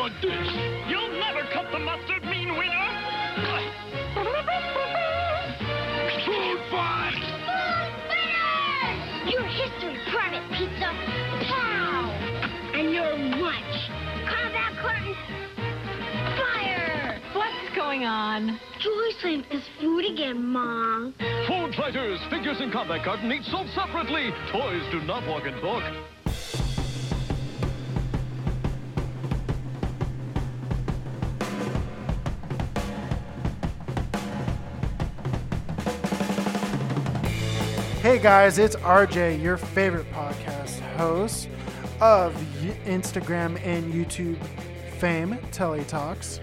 want this. You'll never cut the mustard, mean winner! Food fight! Your history, Private Pizza. Pow! And your lunch. Combat curtain. Fire! What's going on? Joy Slam is food again, Mom. Food fighters, figures in combat carton eat sold separately. Toys do not walk and talk. Hey guys, it's RJ, your favorite podcast host of Instagram and YouTube fame, Telly Talks.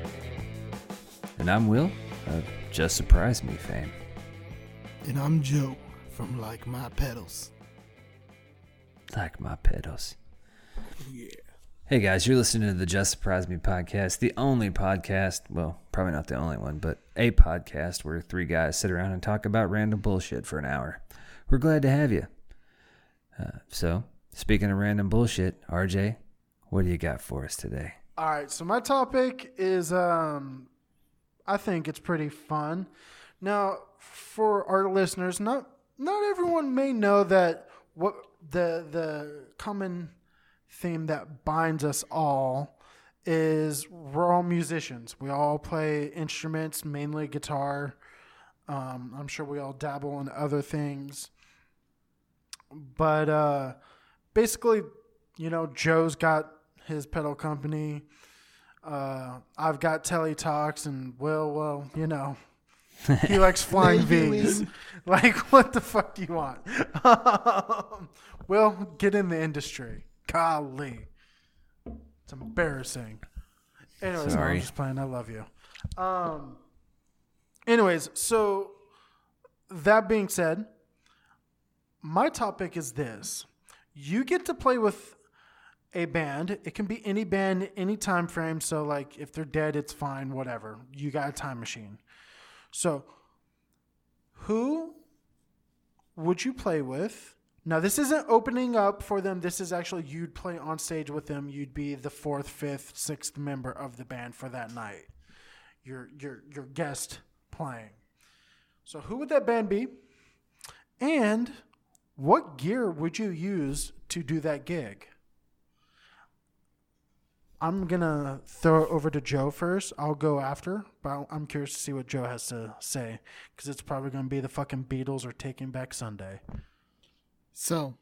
And I'm Will, of Just Surprise Me fame. And I'm Joe from Like My Pedals. Like my pedals. Yeah. Hey guys, you're listening to the Just Surprise Me podcast, the only podcast, well, probably not the only one, but a podcast where three guys sit around and talk about random bullshit for an hour. We're glad to have you. Uh, so, speaking of random bullshit, RJ, what do you got for us today? All right, so my topic is um I think it's pretty fun. Now, for our listeners, not not everyone may know that what the the common theme that binds us all is we're all musicians. We all play instruments, mainly guitar. Um, I'm sure we all dabble in other things. But uh, basically, you know, Joe's got his pedal company. Uh, I've got Telly Talks, and Will, well, you know, he likes flying V's. Like, what the fuck do you want? Will, get in the industry. Golly. It's embarrassing. Anyways, Sorry. I'm just playing. I love you. Um. Anyways, so that being said, my topic is this: you get to play with a band. It can be any band, any time frame. So, like, if they're dead, it's fine. Whatever. You got a time machine. So, who would you play with? Now, this isn't opening up for them. This is actually you'd play on stage with them. You'd be the fourth, fifth, sixth member of the band for that night. Your your your guest playing. So, who would that band be? And what gear would you use to do that gig? I'm gonna throw it over to Joe first. I'll go after, but I'm curious to see what Joe has to say because it's probably gonna be the fucking Beatles or Taking Back Sunday. So,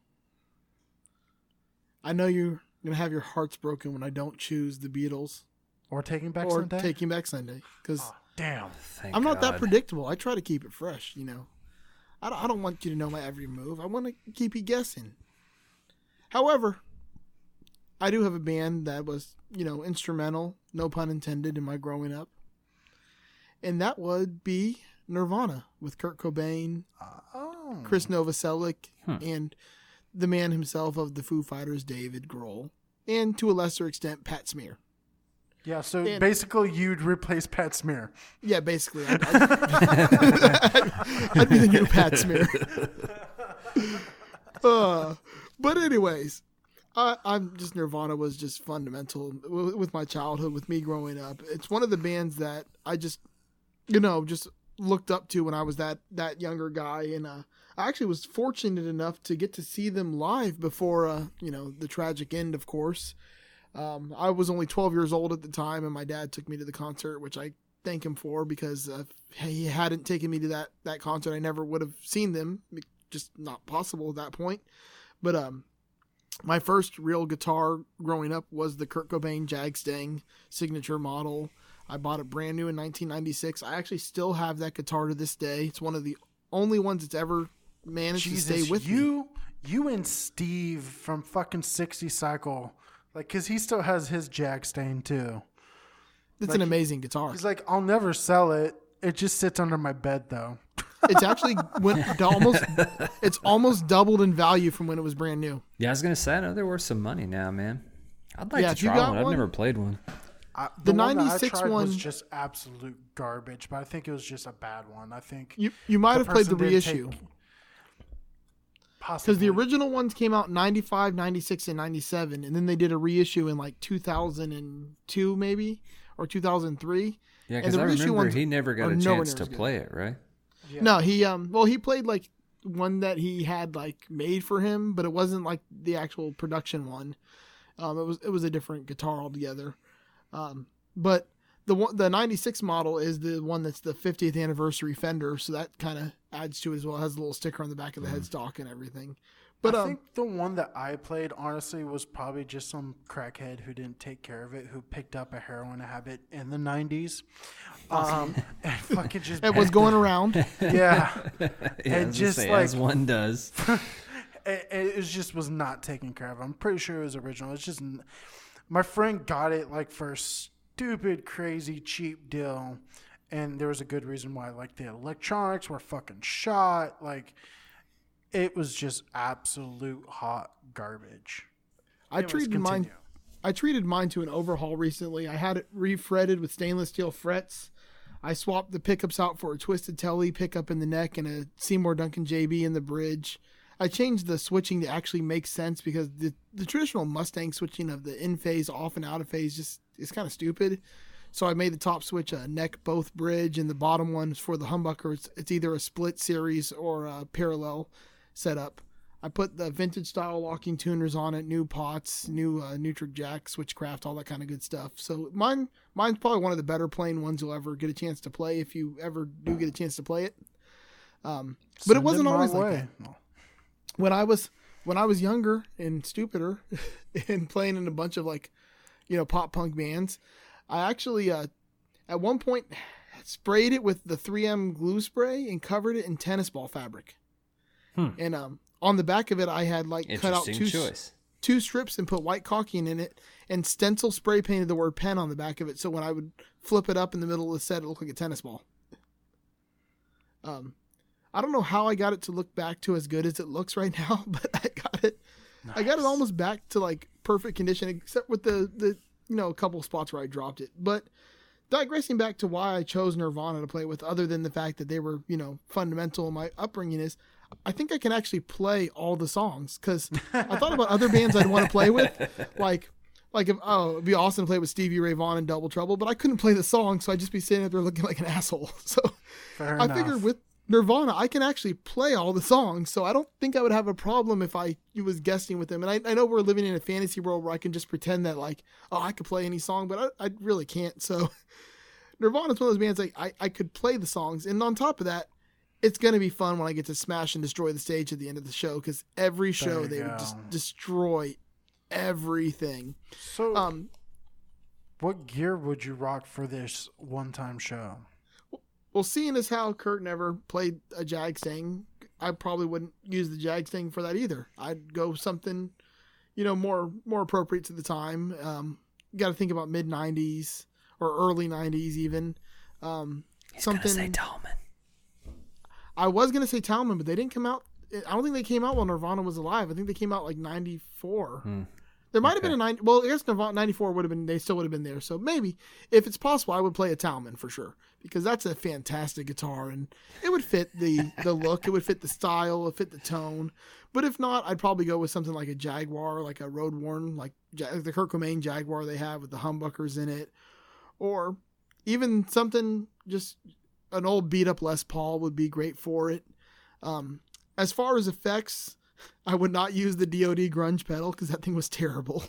I know you're going to have your hearts broken when I don't choose the Beatles Or Taking Back or Sunday. Taking Back Sunday because Oh, ah, damn. Thank I'm not that predictable. I try to keep it fresh, you know. I don't, I don't want you to know my every move. I want to keep you guessing. However, I do have a band that was, you know, instrumental, no pun intended, in my growing up. And that would be Nirvana with Kurt Cobain, Oh, Chris Novoselic, hmm. and the man himself of the Foo Fighters, David Grohl, and to a lesser extent, Pat Smear. Yeah. So And- basically, you'd replace Pat Smear. Yeah, basically, I'd, I'd, I'd be the new Pat Smear. uh, but anyways, I, I'm just Nirvana was just fundamental with, with my childhood, with me growing up. It's one of the bands that I just, you know, just looked up to when I was that that younger guy, and uh, I actually was fortunate enough to get to see them live before, uh, you know, the tragic end, of course. Um, I was only 12 years old at the time, and my dad took me to the concert, which I thank him for because uh, if he hadn't taken me to that that concert, I never would have seen them. Just not possible at that point. But um, my first real guitar growing up was the Kurt Cobain Jag Stang signature model. I bought it brand new in 1996. I actually still have that guitar to this day. It's one of the only ones that's ever managed to stay with me. you, you and Steve from fucking 60 Cycle, like, cause he still has his Jag Stang too. It's like, an amazing guitar. He's like, I'll never sell it. It just sits under my bed though. It's actually went almost. It's almost doubled in value from when it was brand new. Yeah, I was gonna say I know they're worth some money now, man. I'd like Yeah, to try got one. I've never played one. I, The one that I 96 one, was just absolute garbage, but I think it was just a bad one. I think You you might have played the reissue. take- because the original ones came out in 95 96 and 97 and then they did a reissue in like 2002 maybe or 2003 Yeah, because I remember he never got a nowhere chance to as good. play it, right? Yeah. no he um well he played like one that he had like made for him but it wasn't like the actual production one um it was it was a different guitar altogether um but the one the 96 model is the one that's the 50th anniversary fender so that kind of adds to it as well. It has a little sticker on the back of the headstock and everything. But I um, think the one that I played honestly was probably just some crackhead who didn't take care of it, who picked up a heroin habit in the '90s, um, and fucking just it was going around. Yeah, Yeah, And I was gonna just say, like- as one does. it, it was just was not taken care of. I'm pretty sure it was original. It's just my friend got it like for a stupid, crazy, cheap deal, and there was a good reason why. Like the electronics were fucking shot. Like it was just absolute hot garbage. I Anyways, treated mine. I treated mine to an overhaul recently. I had it refretted with stainless steel frets. I swapped the pickups out for a twisted telly pickup in the neck and a Seymour Duncan JB in the bridge. I changed the switching to actually make sense because the, the traditional Mustang switching of the in phase, off and out of phase just is kind of stupid. So I made the top switch a neck both bridge and the bottom one is for the humbucker. It's, it's either a split series or a parallel setup. I put the vintage style locking tuners on it, new pots, new uh, Neutrik jack, switchcraft, all that kind of good stuff. So mine, mine's probably one of the better playing ones you'll ever get a chance to play if you ever do get a chance to play it. Um, but Send it wasn't always like way. that. When I was when I was younger and stupider and playing in a bunch of like, you know, pop punk bands, I actually uh, at one point sprayed it with the 3M glue spray and covered it in tennis ball fabric. Hmm. And um, on the back of it, I had like cut out two choice. two strips and put white caulking in it and stencil spray painted the word pen on the back of it. So when I would flip it up in the middle of the set, it looked like a tennis ball. Um, I don't know how I got it to look back to as good as it looks right now, but I got it. I got it almost back to like perfect condition, except with the the you know a couple spots where I dropped it. But digressing back to why I chose Nirvana to play with, other than the fact that they were you know fundamental in my upbringing, is I think I can actually play all the songs because I thought about other bands I'd want to play with, like. Like if oh it'd be awesome to play with Stevie Ray Vaughan and Double Trouble, but I couldn't play the song, so I'd just be sitting up there looking like an asshole. So Fair I enough. figured with Nirvana, I can actually play all the songs, so I don't think I would have a problem if I was guessing with them. And I, I know we're living in a fantasy world where I can just pretend that like, oh, I could play any song, but I, I really can't. So Nirvana's one of those bands like I, I could play the songs, and on top of that, it's gonna be fun when I get to smash and destroy the stage at the end of the show because every show they go. would just destroy everything. So, Um, what gear would you rock for this one-time show? Well, seeing as how Kurt never played a Jag Stang, I probably wouldn't use the Jag Stang for that either. I'd go something, you know, more more appropriate to the time. Um, Got to think about mid '90s or early '90s even. Um, He's something gonna say Talman. I was gonna say Talman, but they didn't come out. I don't think they came out while Nirvana was alive. I think they came out like '94. Hmm. There might have been a 90. Well, I guess 94 would have been. They still would have been there. So maybe, if it's possible, I would play a Talman for sure because that's a fantastic guitar and it would fit the the look. It would fit the style. It would fit the tone. But if not, I'd probably go with something like a Jaguar, like a road worn, like the Kurt Cobain Jaguar they have with the humbuckers in it, or even something just an old beat up Les Paul would be great for it. Um, as far as effects, I would not use the DoD grunge pedal because that thing was terrible.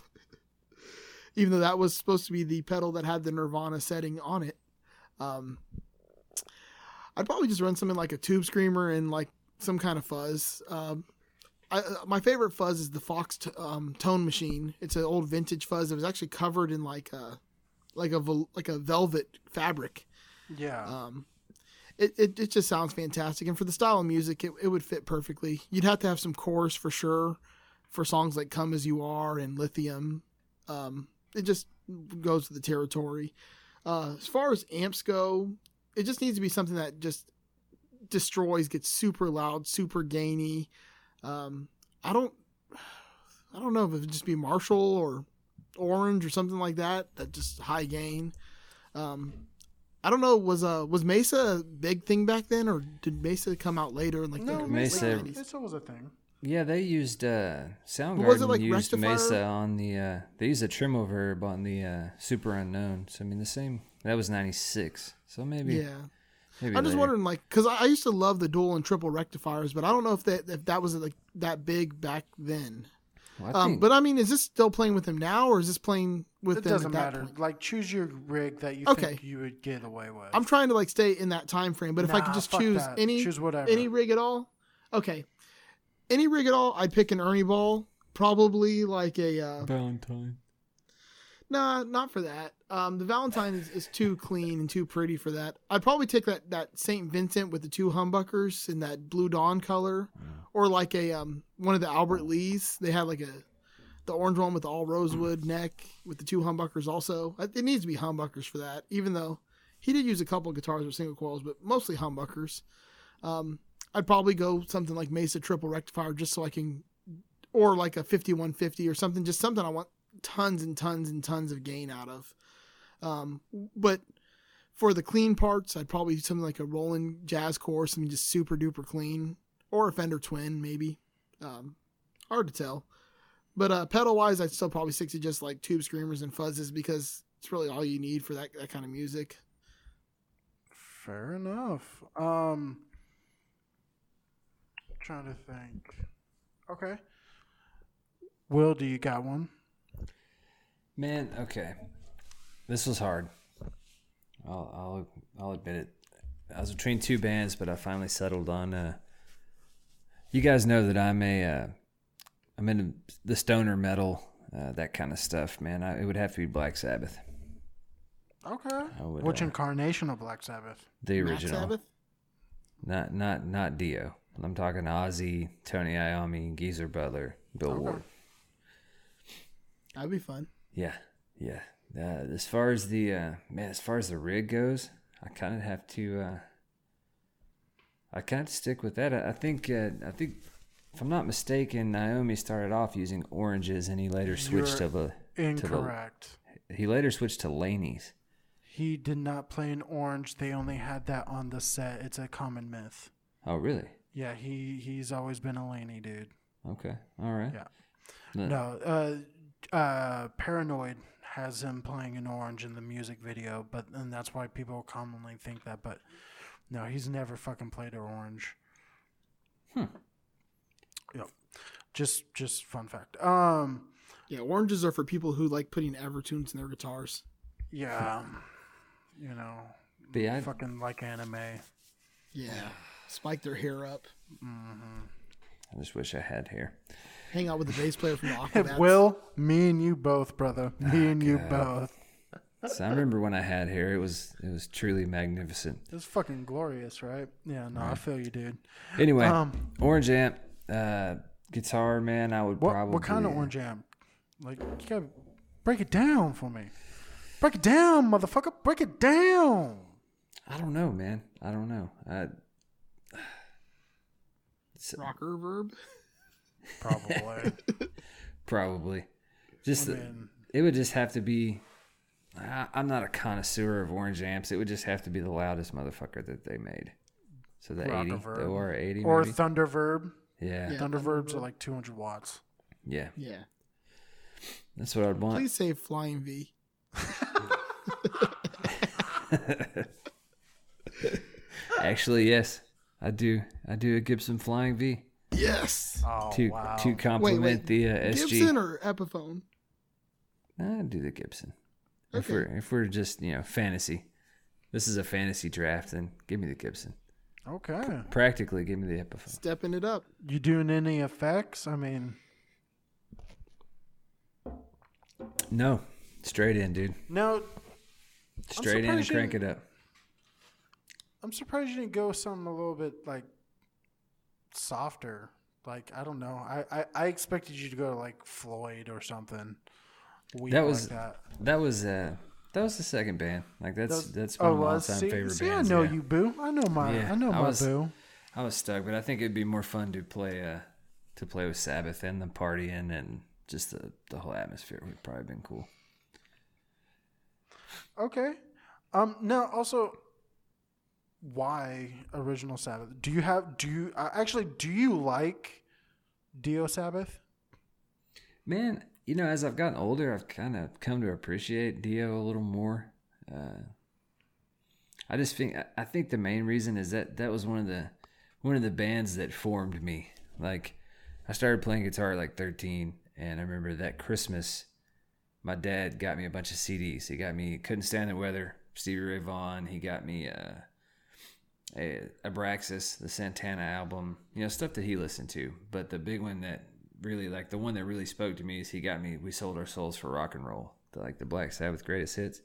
Even though that was supposed to be the pedal that had the Nirvana setting on it. Um, I'd probably just run something like a tube screamer and like some kind of fuzz. Um, I, uh, my favorite fuzz is the Foxx t- um, Tone Machine. It's an old vintage fuzz that was actually covered in like a like a vel- like a velvet fabric. Yeah. Um, it, it, it just sounds fantastic. And for the style of music, it, it would fit perfectly. You'd have to have some chorus for sure for songs like Come As You Are and Lithium. Um, it just goes to the territory. Uh, as far as amps go, it just needs to be something that just destroys, gets super loud, super gainy. Um, I don't, I don't know if it would just be Marshall or Orange or something like that. That just high gain. Um, I don't know. Was uh was Mesa a big thing back then, or did Mesa come out later in like no, the Mesa- late Mesa, 90s? Mesa was a thing. Yeah, they used uh, Soundgarden was it, like, used Rectifier? Mesa on the. Uh, they used a Trem-O-Verb on the uh, Superunknown. So I mean, the same. That was '96. So maybe. Yeah. Maybe I'm just wondering, like, because I, I used to love the dual and triple rectifiers, but I don't know if that if that was like that big back then. Well, I Um, think- but I mean, is this still playing with him now, or is this playing with It them doesn't at that matter. point? Like choose your rig that you Okay. think you would get away with. I'm trying to like stay in that time frame, but if I could just choose that. any Choose whatever. any rig at all, okay, any rig at all, I'd pick an Ernie ball, probably like a uh, Valentine. Nah, not for that. Um, the Valentine is, is too clean and too pretty for that. I'd probably take that that Saint Vincent with the two humbuckers in that blue dawn color, or like a um one of the Albert Lees. They had like a the orange one with all rosewood neck with the two humbuckers. Also, it needs to be humbuckers for that. Even though he did use a couple of guitars with single coils, but mostly humbuckers. Um, I'd probably go something like Mesa triple rectifier just so I can, or like a 5150 or something, just something I want tons and tons and tons of gain out of. Um, but for the clean parts, I'd probably do something like a Roland Jazz Chorus, something just super duper clean, or a Fender Twin maybe. Um, hard to tell. But uh, pedal wise, I'd still probably stick to just like tube screamers and fuzzes because it's really all you need for that that kind of music. Fair enough. Um, trying to think. Okay. Will, do you got one? Man, okay. This was hard. I'll I'll I'll admit it. I was between two bands, but I finally settled on. Uh, you guys know that I'm a uh, I'm into the stoner metal, uh, that kind of stuff, man. I, it would have to be Black Sabbath, Okay. Would, Which uh, incarnation of Black Sabbath? the Matt original, Sabbath? not not not Dio. I'm talking Ozzy, Tony Iommi, Geezer Butler, Bill Ward. That'd be fun. Yeah, yeah. Uh, as far as the uh, man, as far as the rig goes, I kind of have to. Uh, I kind of stick with that. I, I think. Uh, I think, if I'm not mistaken, Iommi started off using oranges, and he later switched You're to the. Incorrect. He later switched to Laney's. He did not play an orange. They only had that on the set. It's a common myth. Oh, really? Yeah, he he's always been a Laney dude. Okay. All right. Yeah. No. No, uh, uh, Paranoid has him playing an orange in the music video, but and that's why people commonly think that. But no, he's never fucking played an orange. Hmm. Yep. Just just fun fact. Um. Yeah, oranges are for people who like putting Evertunes in their guitars. Yeah. you know. But yeah, I- fucking like anime. Yeah. Spike their hair up. Mm-hmm. I just wish I had hair. Hang out with the bass player from the Aquabats. Will, me and you both, brother. Me and you both. So I remember when I had hair, it was it was truly magnificent. It was fucking glorious, right? Yeah, no, I feel you, dude. Anyway, Um, orange amp, uh, guitar, man. I would What probably. what kind of orange amp? Like you gotta break it down for me. Break it down, motherfucker. Break it down. I don't know, man. I don't know. I, Rockerverb. Probably. probably. Just I the- mean- it would just have to be. I, I'm not a connoisseur of orange amps. It would just have to be the loudest motherfucker that they made. So the Rock 80, a the verb. OR 80, or maybe? Thunderverb. Yeah, yeah, Thunderverbs are like 200 watts. yeah. Yeah. That's what I'd want. Please say Flying V. Actually, yes, I do. I do a Gibson Flying V Yes. Oh to wow. to complement the uh, SG. Gibson or Epiphone? I do the Gibson. If we're if we're just you know fantasy, this is a fantasy draft. Then give me the Gibson. Okay. Practically, give me the Epiphone. Stepping it up. You doing any effects? I mean, No, straight in, dude. no. Straight in and surprised you crank it up. I'm surprised you didn't go with something a little bit like softer. Like I don't know. I I, I expected you to go to like Floyd or something. Weak That like was that. that was uh that was the second band. Like that's That- that's one oh, of my all was time see, favorite see, bands. I know yeah. you, boo. I know my. Yeah, I know I my was- boo. I was stuck, but I think it'd be more fun to play uh to play with Sabbath and the partying and just the the whole atmosphere would probably been cool. Okay. Um. Now, also, why original Sabbath? Do you have? Do you uh, actually? Do you like Dio Sabbath? Man, you know, as I've gotten older, I've kind of come to appreciate Dio a little more. Uh, I just think I- think the main reason is that that was one of the one of the bands that formed me. Like, I started playing guitar at like 13, and I remember that Christmas, my dad got me a bunch of CDs. He got me "Couldn't Stand the Weather," Stevie Ray Vaughan. He got me uh, a Abraxas, the Santana album. You know, stuff that he listened to. But the big one that really like the one that really spoke to me is he got me "We Sold Our Souls for Rock and Roll," the, like the Black Sabbath greatest hits.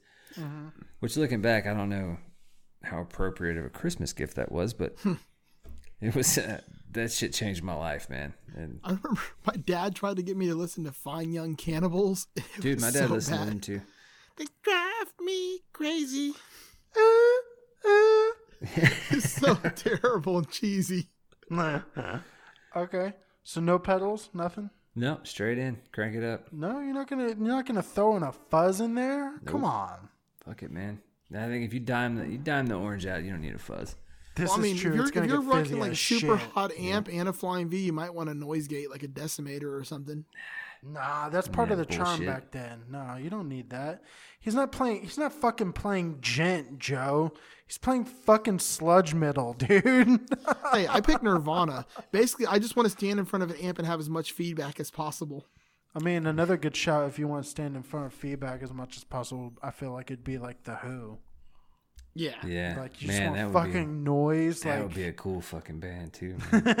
Which, looking back, I don't know how appropriate of a Christmas gift that was, but it was uh, that shit changed my life, man. And I remember my dad tried to get me to listen to Fine Young Cannibals. It dude, my dad so listened to them too. They drive me crazy. Uh, It's so terrible and cheesy. Okay. So no pedals, nothing. No, straight in, crank it up. No, you're not gonna you're not gonna throw in a fuzz in there. Come on. Fuck it, man. I think if you dime the you dime the orange out, you don't need a fuzz. This Well, I mean, is true. if you're, it's if you're get rocking like a super shit. hot amp and a flying V, you might want a noise gate like a decimator or something. Nah, that's part Yeah, of the charm back then. No, you don't need that. He's not playing. He's not fucking playing djent, Joe. He's playing fucking sludge metal, dude. hey, I picked Nirvana. Basically, I just want to stand in front of an amp and have as much feedback as possible. I mean, another good shout if you want to stand in front of feedback as much as possible. I feel like it'd be like the Who. Yeah. Yeah, Like you man, just want fucking noise. that like would be a cool fucking band too. Man.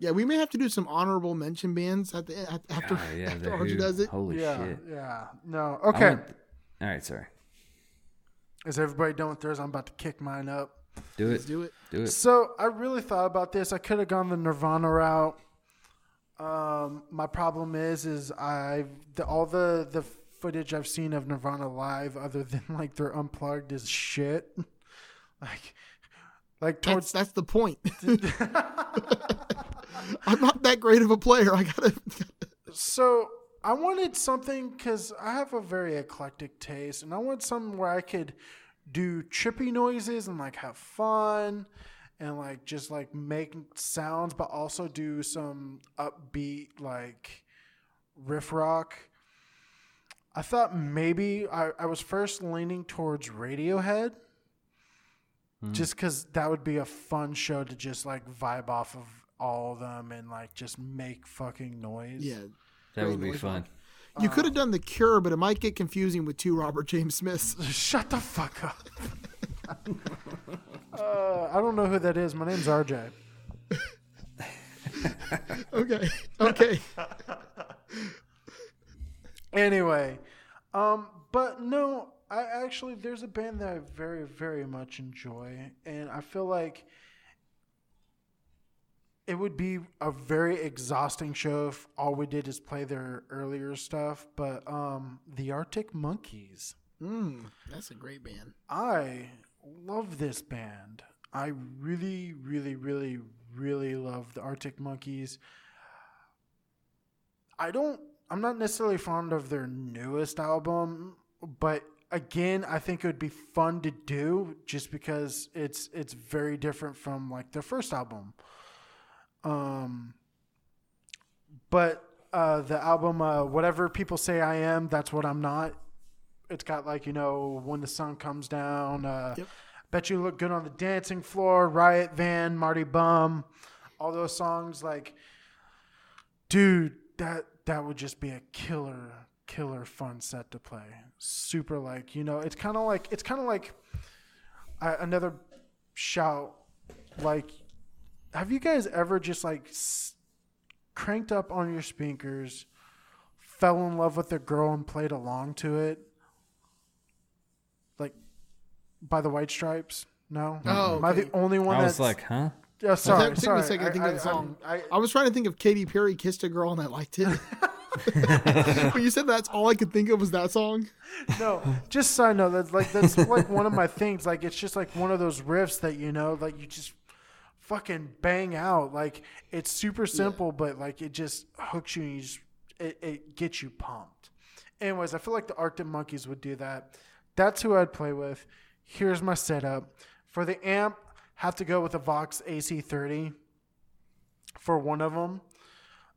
Yeah, we may have to do some honorable mention bands at the at, after, Ah, yeah, after the does it. Holy yeah, shit. yeah. No, okay. want- all right, sorry. Is everybody done with theirs? I'm about to kick mine up. Do Let's it. do it. Do it. So I really thought about this. I could have gone the Nirvana route. Um, my problem is, is I the, all the the footage I've seen of Nirvana live, other than like they're unplugged, is shit. like, like That's towards that's the point. I'm not that great of a player. I gotta. so I wanted something because I have a very eclectic taste, and I want something where I could do trippy noises and like have fun and like just like make sounds, but also do some upbeat like riff rock. I thought maybe I, I was first leaning towards Radiohead. Just because that would be a fun show to just like vibe off of all of them and like just make fucking noise. Yeah. That would be fun. You could have done the Cure, but it might get confusing with two Robert James Smiths. Shut the fuck up. uh, I don't know who that is. My name's RJ. Okay. Okay. Anyway, um, but no, I actually there's a band that I very very much enjoy, and I feel like it would be a very exhausting show if all we did is play their earlier stuff. But um, the Arctic Monkeys. Mm, that's a great band. I love this band. I really, really, really, really love the Arctic Monkeys. I don't. I'm not necessarily fond of their newest album, but again, I think it would be fun to do just because it's it's very different from like their first album. Um, but uh, the album, uh, whatever people say I am, that's what I'm not. It's got like you know when the sun comes down. Uh, Yep. Bet you look good on the dancing floor. Riot Van, Mardy Bum, all those songs. Like, dude, that that would just be a killer, killer fun set to play. Super like you know, it's kind of like it's kind of like uh, another shout. Like, have you guys ever just like s- cranked up on your speakers, fell in love with a girl and played along to it? Like by the White Stripes? No. Oh, Am I the only one I that's was like, huh? Yeah, sorry, It took me sorry. a second to think of the song. I, I was trying to think of Katy Perry kissed a girl and I liked it. when you said that's all I could think of was that song. no, just side note. That's like that's like one of my things. Like it's just like one of those riffs that you know, like you just fucking bang out. Like it's super simple, but like it just hooks you and you just it, it gets you pumped. Anyways, I feel like the Arctic Monkeys would do that. That's who I'd play with. Here's my setup for the amp. Have to go with a Vox AC30 for one of them.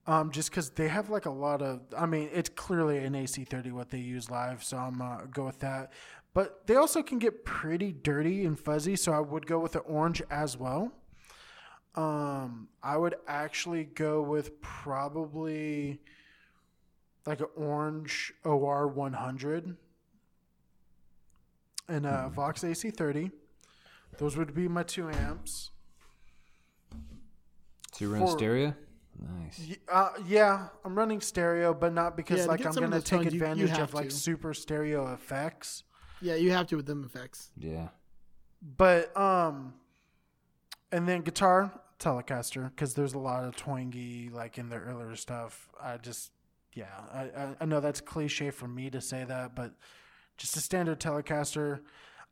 Um, just because they have like a lot of, I mean, it's clearly an AC30 what they use live, so I'm uh, go with that. But they also can get pretty dirty and fuzzy, so I would go with the orange as well. Um, I would actually go with probably like an orange OR 100 and a Vox AC30. Those would be my two amps. So you run For- stereo? Nice. Y- Uh, yeah, I'm running stereo, but not because Yeah, like I'm gonna take tones, you- you advantage of like to. super stereo effects. Yeah, you have to with them effects. Yeah. But um, and then guitar Telecaster because there's a lot of twangy like in the earlier stuff. I just yeah, I, I I know that's cliche for me to say that, but just a standard Telecaster.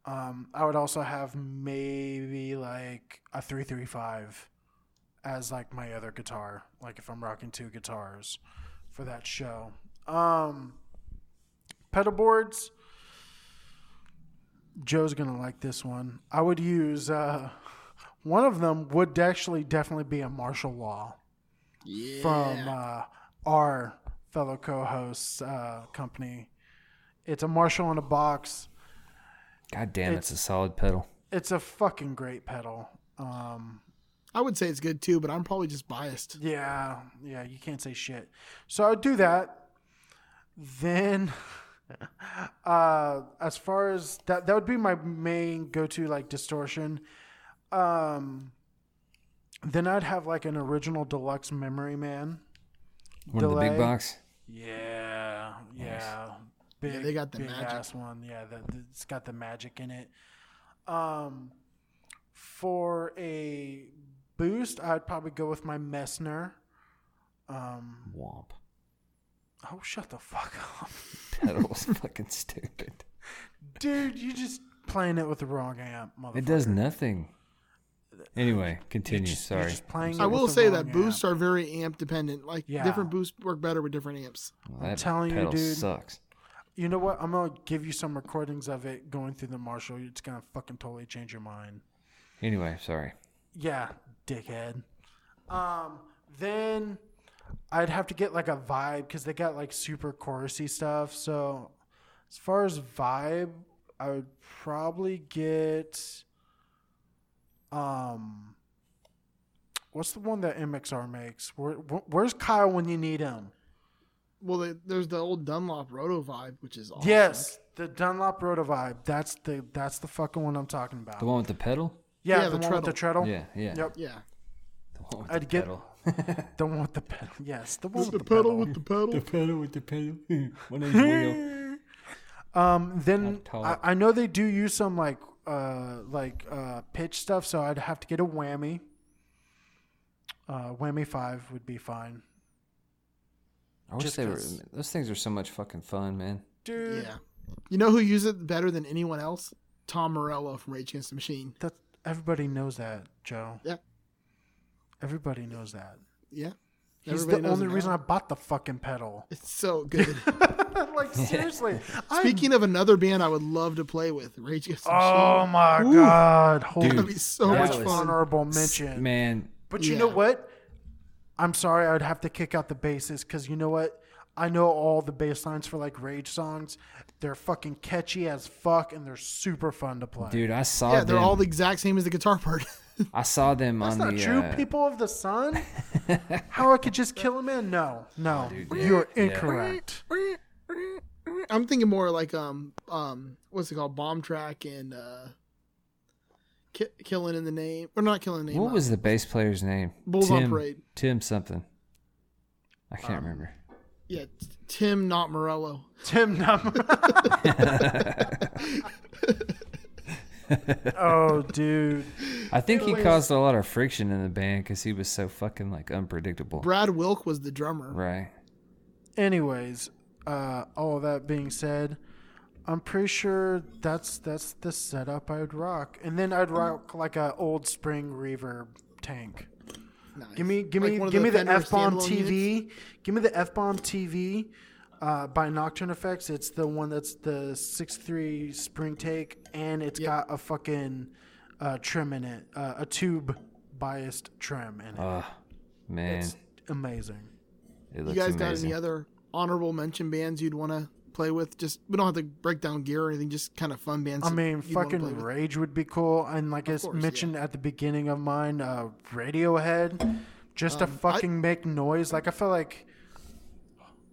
Um, I would also have maybe like a three three five as like my other guitar, like if I'm rocking two guitars for that show. Um, pedal boards. Joe's gonna like this one. I would use uh, one of them would actually definitely be a Marshall Law Yeah. from uh, our fellow co-hosts uh, company. It's a Marshall in a box. God damn, It's- it's a solid pedal. It's a fucking great pedal. Um, I would say it's good too, but I'm probably just biased. yeah, yeah, you can't say shit. So I would do that. Then, uh, as far as that, that would be my main go-to like distortion. Um, then I'd have like an original deluxe Memory Man. One of the big box. Yeah, yeah. Big, they got the big magic. ass one. Yeah, the, the- it's got the magic in it. Um, for a boost, I'd probably go with my Messner. Um, Womp. oh, shut the fuck up, Pedal was fucking stupid. dude! You just playing it with the wrong amp, motherfucker. It does nothing. Anyway, You're continue. just- you're Sorry. just playing I will say wrong that boosts are very amp dependent. Like Yeah. different boosts work better with different amps. Well, that telling you, dude. sucks. You know what? I'm gonna give you some recordings of it going through the Marshall. It's gonna fucking totally change your mind. Anyway, sorry. Yeah, dickhead. Um, then I'd have to get like a vibe because they got like super chorusy stuff. So as far as vibe, I would probably get um, what's the one that MXR makes? Where, where's Kyle when you need him? Well, they, there's the old Dunlop Roto Vibe, which is awesome. Yes, the Dunlop Roto vibe. That's the that's the fucking one I'm talking about. The one with the pedal? yeah, Yeah, the, the one with the treadle. Yeah, yeah. Yep. Yeah. The one with I'd the get- pedal. The one with the pedal. Yes, the one with the, pedal. the, pedal pedal. with the pedal. The pedal with the pedal. One is wheel. Um, then I, I know they do use some like uh like uh pitch stuff, so I'd have to get a whammy. Uh, whammy five would be fine, I wish Just they were. 'cause- Those things are so much fucking fun, man. dude. Yeah. You know who uses it better than anyone else? Tom Morello from Rage Against the Machine. That everybody knows that, Joe. Yeah. Everybody knows that. Yeah. He's Everybody the knows only it reason. I bought the fucking pedal. It's so good. like seriously. I- Speaking of another band I would love to play with, Rage Against the Machine. oh my Ooh. god, holy That'd be so that much was- fun. honorable mention. Man, But you Yeah. know what? I'm sorry, I would have to kick out the basses because you know what? I know all the bass lines for like Rage songs. They're fucking catchy as fuck and they're super fun to play. dude, I saw Yeah, them. they're all the exact same as the guitar part. I saw them on the. That's on not the. true, uh, people of the sun. How I could just kill a man? No, no, you're yeah. incorrect. I'm thinking more like um um what's it called bomb track and uh ki- killing in the name or not killing in the name. What was the bass player's name? Bulls on Tim, Parade. Tim something. I Um, can't remember. yeah Tim not Morello. Tim Num. oh, dude. I think he caused a lot of friction in the band because he was so fucking like unpredictable. Brad Wilk was the drummer. Right. Anyways, uh, all that being said, I'm pretty sure that's that's the setup I'd rock, and then I'd rock like a old spring reverb tank. Nice. Give me, give Like me, one of give me the F bomb? TV. Give me the F bomb TV uh, by Nocturne Effects. It's the one that's the six three spring take, and it's Yep. got a fucking uh, trim in it, uh, a tube biased trim in it. Oh, man. it's amazing. It You looks guys got any other honorable mention bands you'd want to play with? Just we don't have to break down gear or anything. Just kind of fun bands. I mean, you'd wanna play fucking. Rage would be cool, and like I Of course, mentioned at the beginning of mine, uh, Radiohead, just Um, to I- fucking make noise. Like I feel like,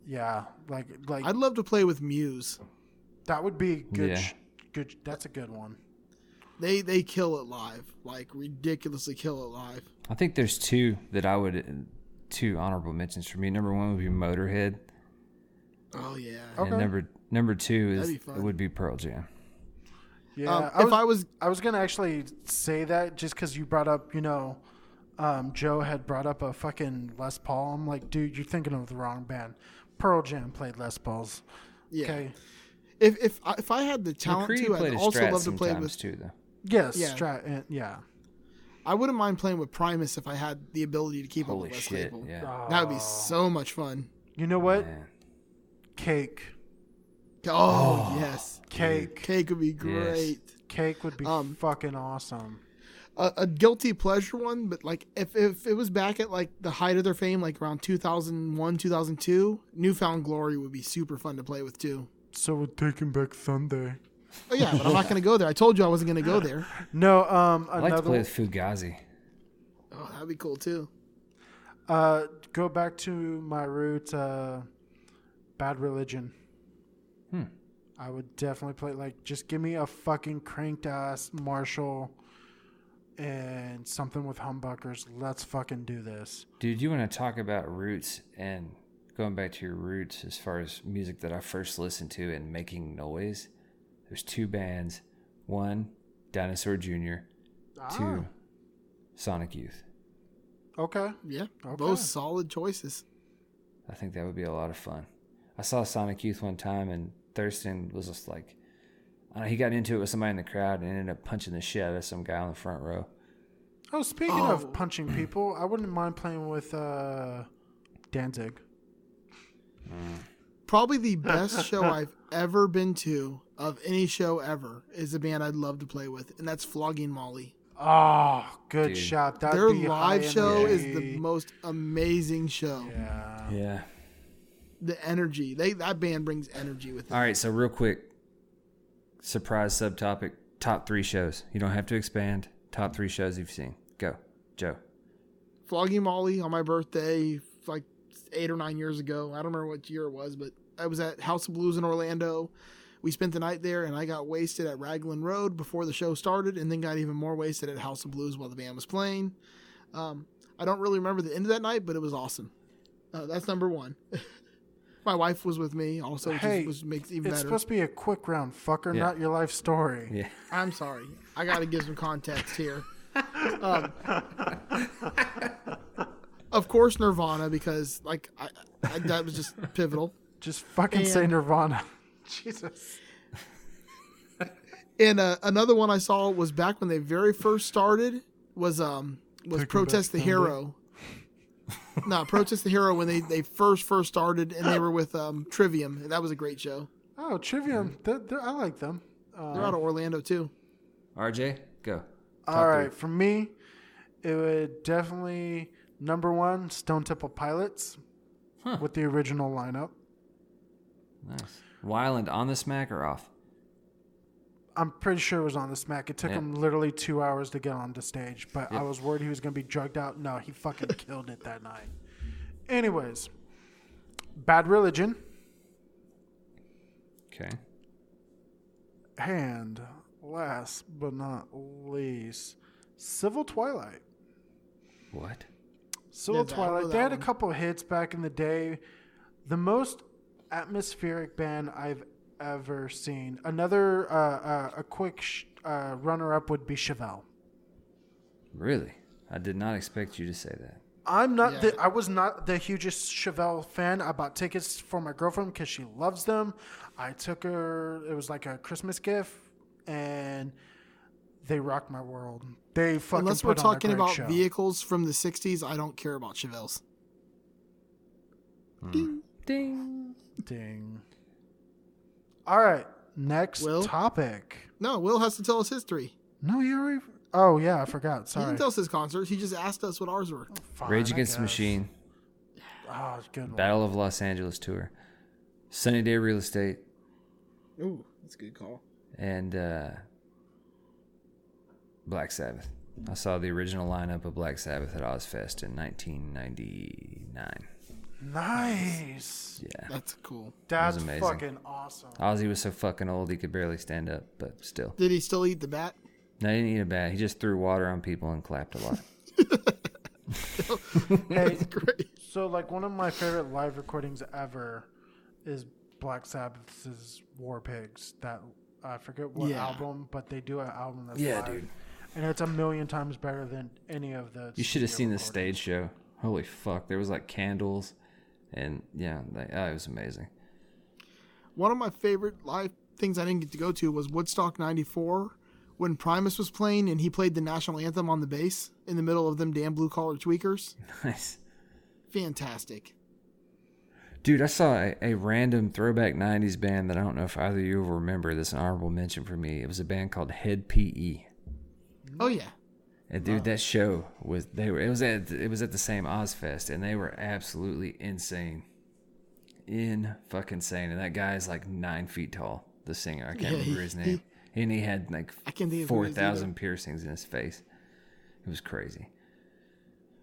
yeah, like like I'd love to play with Muse. that would be good. Yeah. Good. That's a good one. They they kill it live, like ridiculously kill it live. I think there's two that I would two honorable mentions for me. Number one would be Motorhead, Oh yeah. Okay. and number number two is That'd be it would be Pearl Jam. Yeah. Um, I if was, I was I was gonna actually say that just because you brought up, you know, um, Joe had brought up a fucking Les Paul. I'm like, dude, you're thinking of the wrong band. Pearl Jam played Les Pauls. yeah, Okay. if if I, if I had the talent McCready to, I'd also love to play sometimes with. too, though. Yes. Yeah. Strat. and- yeah. I wouldn't mind playing with Primus if I had the ability to keep Holy up with Les shit! Claypool. Yeah, That would be so much fun. You know what? man. Cake. Oh, yes, Cake. cake would be great. Cake would be Um, fucking awesome. A, a guilty pleasure one, but like if if it was back at like the height of their fame, like around 2001, 2002, New Found Glory would be super fun to play with too. So we're taking back Sunday. Oh yeah, but I'm not gonna go there. I told you I wasn't gonna go there. No, um, I like to play with Fugazi. Oh, that'd be cool too. uh, go back to my roots. Uh, Bad Religion. Hmm. I would definitely play like just give me a fucking cranked ass Marshall and something with humbuckers. Let's fucking do this. Dude, you want to talk about roots and going back to your roots as far as music that I first listened to and making noise? There's two bands. One, Dinosaur Jr., two, Sonic Youth. Okay. Yeah, Okay. both solid choices. I think that would be a lot of fun. I saw Sonic Youth one time and Thurston was just like, I don't know, he got into it with somebody in the crowd and ended up punching the shit out of some guy on the front row. Oh, speaking Oh. of punching people, I wouldn't mind playing with uh, Danzig. Probably the best show I've ever been to of any show ever is a band I'd love to play with, and that's Flogging Molly. Oh, good Dude. shot. That'd Their be live show is the most amazing show. Yeah. Yeah. The energy they that band brings energy with it. All right, so real quick, surprise subtopic: top three shows. You don't have to expand. Top three shows you've seen. Go, Joe. Flogging Molly on my birthday, like eight or nine years ago. I don't remember what year it was, but I was at House of Blues in Orlando. We spent the night there, and I got wasted at Raglan Road before the show started, and then got even more wasted at House of Blues while the band was playing. Um, I don't really remember the end of that night, but it was awesome. Uh, that's number one. my wife was with me, also, which, Hey, is, which makes it even It's better. supposed to be a quick round, fucker, Yeah. not your life story. Yeah. I'm sorry. I got to give some context here. Um, of course, Nirvana, because like I, I, that was just pivotal. Just fucking say Nirvana. Jesus. And uh, another one I saw was back when they very first started was um was Taking Protest the Back Sunday. Hero. no, Protest the Hero when they, they first first started and they were with um Trivium and that was a great show. Oh, Trivium. They're, they're, I like them. They're out of Orlando too. RJ, go. All right, for me, it would definitely number one Stone Temple Pilots Huh. with the original lineup. Nice. Weiland on the smack or off? I'm pretty sure it was on the smack. It took Yeah. him literally two hours to get on the stage, but Yep. I was worried he was gonna be drugged out. No, he fucking killed it that night. Anyways, Bad Religion Okay. and last but not least, Civil Twilight. What? Civil Yeah, Twilight. They that had a one. couple hits back in the day. The most atmospheric band I've ever seen. Another uh, uh, a quick sh- uh, runner-up would be Chevelle. Really? I did not expect you to say that. I'm not. Yeah. The, I was not the hugest Chevelle fan. I bought tickets for my girlfriend because she loves them. I took her. It was like a Christmas gift, and they rocked my world. They fucking. Unless we're put on a talking great about show. vehicles from the '60s, I don't care about Chevelles. ding Ding. Ding. All right. Next Will? topic. No, Will has to tell us history. No, you already. Oh yeah, I forgot. Sorry. He Sorry. didn't tell us his concerts. He just asked us what ours were. Fine, Rage I Against the. Machine. Oh, good one. Battle of Los Angeles tour, Sunny Day Real Estate, Ooh, that's a good call. and uh, Black Sabbath. I saw the original lineup of Black Sabbath at Ozzfest in 1999. Nice. Yeah. That's cool. That's amazing. fucking awesome. Ozzy was so fucking old he could barely stand up, but still. Did he still eat the bat? No, he didn't eat a bat. He just threw water on people and clapped a lot. Hey, Great. so like one of my favorite live recordings ever is Black Sabbath's War Pigs. That I forget what Yeah. album, but they do an album that's Yeah, live, dude. and it's a million times better than any of the. You should have studio seen the stage show. Holy fuck. There was like candles and yeah, oh, it was amazing. One of my favorite live things I didn't get to go to was Woodstock 94 when Primus was playing and he played the national anthem on the bass in the middle of them damn blue collar tweakers. Nice. Fantastic. Dude, I saw a, a random throwback 90s band that I don't know if either of you will remember. This an honorable mention for me. It was a band called Hed PE. Oh, yeah. And dude, that show was they were it was at it was at the same Ozzfest and they were absolutely insane. In fucking insane. And that guy is like nine feet tall, the singer. I can't Yeah, remember he- his name. and he had like I can't think of who four it is thousand piercings in his face. It was crazy.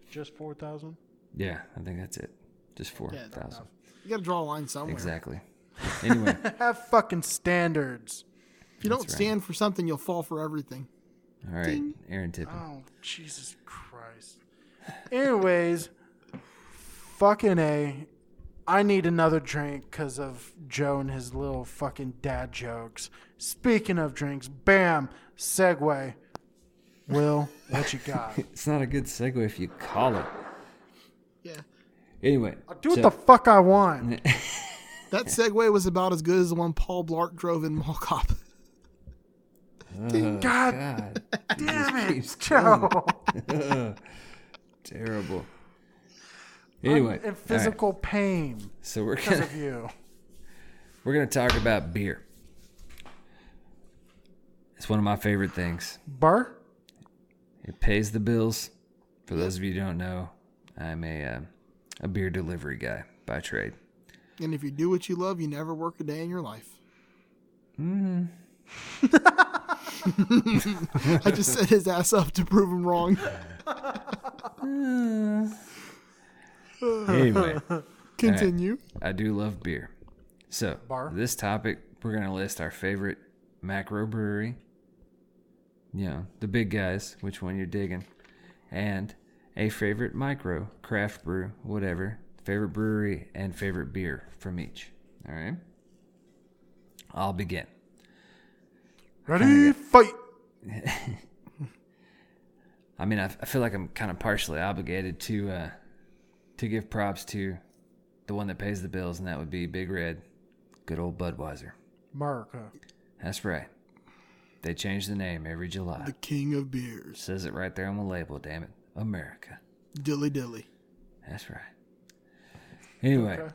Just four thousand. Yeah, I think that's it. Just four thousand. Yeah. You got to draw a line somewhere. Exactly. Anyway, Have fucking standards. If you don't That's right. stand for something, you'll fall for everything. All right, Aaron Tippin. Oh Jesus Christ. Anyways, fucking a. I need another drink because of Joe and his little fucking dad jokes. Speaking of drinks, bam, segue. Will, what you got? It's not a good segue if you call it. Yeah. Anyway, I'll do what the fuck I want. That segue was about as good as the one Paul Blart drove in Mall Cop. Oh, God God, damn it, keeps Joe. terrible. Anyway, I'm in all right, physical pain so we're gonna of you. we're gonna talk about beer. It's one of my favorite things. Bar? It pays the bills. For those of you who don't know, I'm a uh, a beer delivery guy by trade. And if you do what you love, you never work a day in your life. Mm-hmm. I just set his ass up to prove him wrong. Anyway, Continue. I do love beer. So, Bar? this topic, we're going to list our favorite macro brewery. You know, the big guys, which one you're digging. And a favorite micro, craft brew, whatever. Favorite brewery and favorite beer from each. All right? I'll begin. Ready? Fight. I mean, I, I feel like I'm kind of partially obligated to uh, to give props to the one that pays the bills, and that would be Big Red, good old Budweiser. America. That's right. They change the name every July. The king of beers. Says it right there on the label, damn it. America. Dilly dilly. That's right. Anyway, Okay.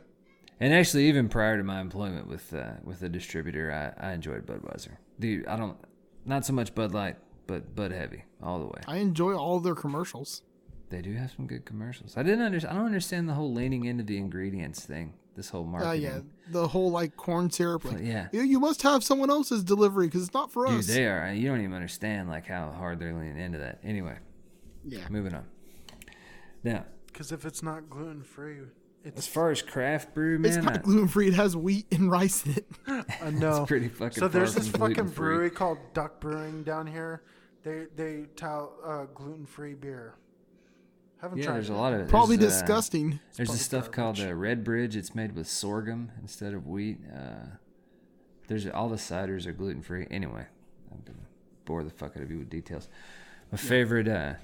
And actually, even prior to my employment with uh, with the distributor, I, I enjoyed Budweiser. The I don't not so much Bud Light, but Bud Heavy all the way. I enjoy all their commercials. They do have some good commercials. I didn't understand. I don't understand the whole leaning into the ingredients thing. This whole Oh marketing. yeah, the whole like corn syrup. Like, Yeah. you, you must have someone else's delivery because it's not for Dude, us. they are. You don't even understand like how hard they're leaning into that. Anyway, yeah. moving on. Now, Because if it's not gluten free, as far as craft brew, man, It's not gluten free. It has wheat and rice in it. I know. pretty fucking So there's this fucking brewery called Duck Brewing down here. They they tout uh, gluten free beer. Haven't yeah, tried there's it. a lot of it. Probably There's, uh, disgusting. There's probably this stuff called garbage. uh, Redbridge. It's made with sorghum instead of wheat. Uh, there's all the ciders are gluten free. Anyway, I'm gonna bore the fuck out of you with details. My favorite uh,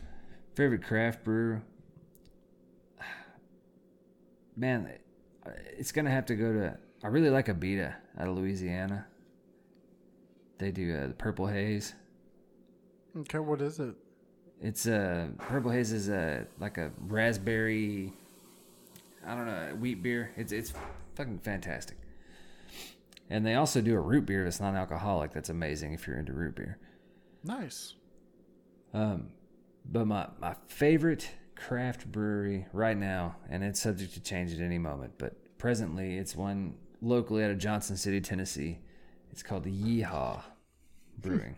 favorite craft brew. Man, it's gonna have to go to. I really like Abita out of Louisiana. They do uh, the Purple Haze. Okay, what is it? It's a uh, purple haze is a like a raspberry. I don't know wheat beer. It's it's fucking fantastic. And they also do a root beer that's non-alcoholic. That's amazing if you're into root beer. Nice. Um, but my my favorite craft brewery right now, and it's subject to change at any moment. But presently, it's one locally out of Johnson City, Tennessee. It's called the Yeehaw Brewing.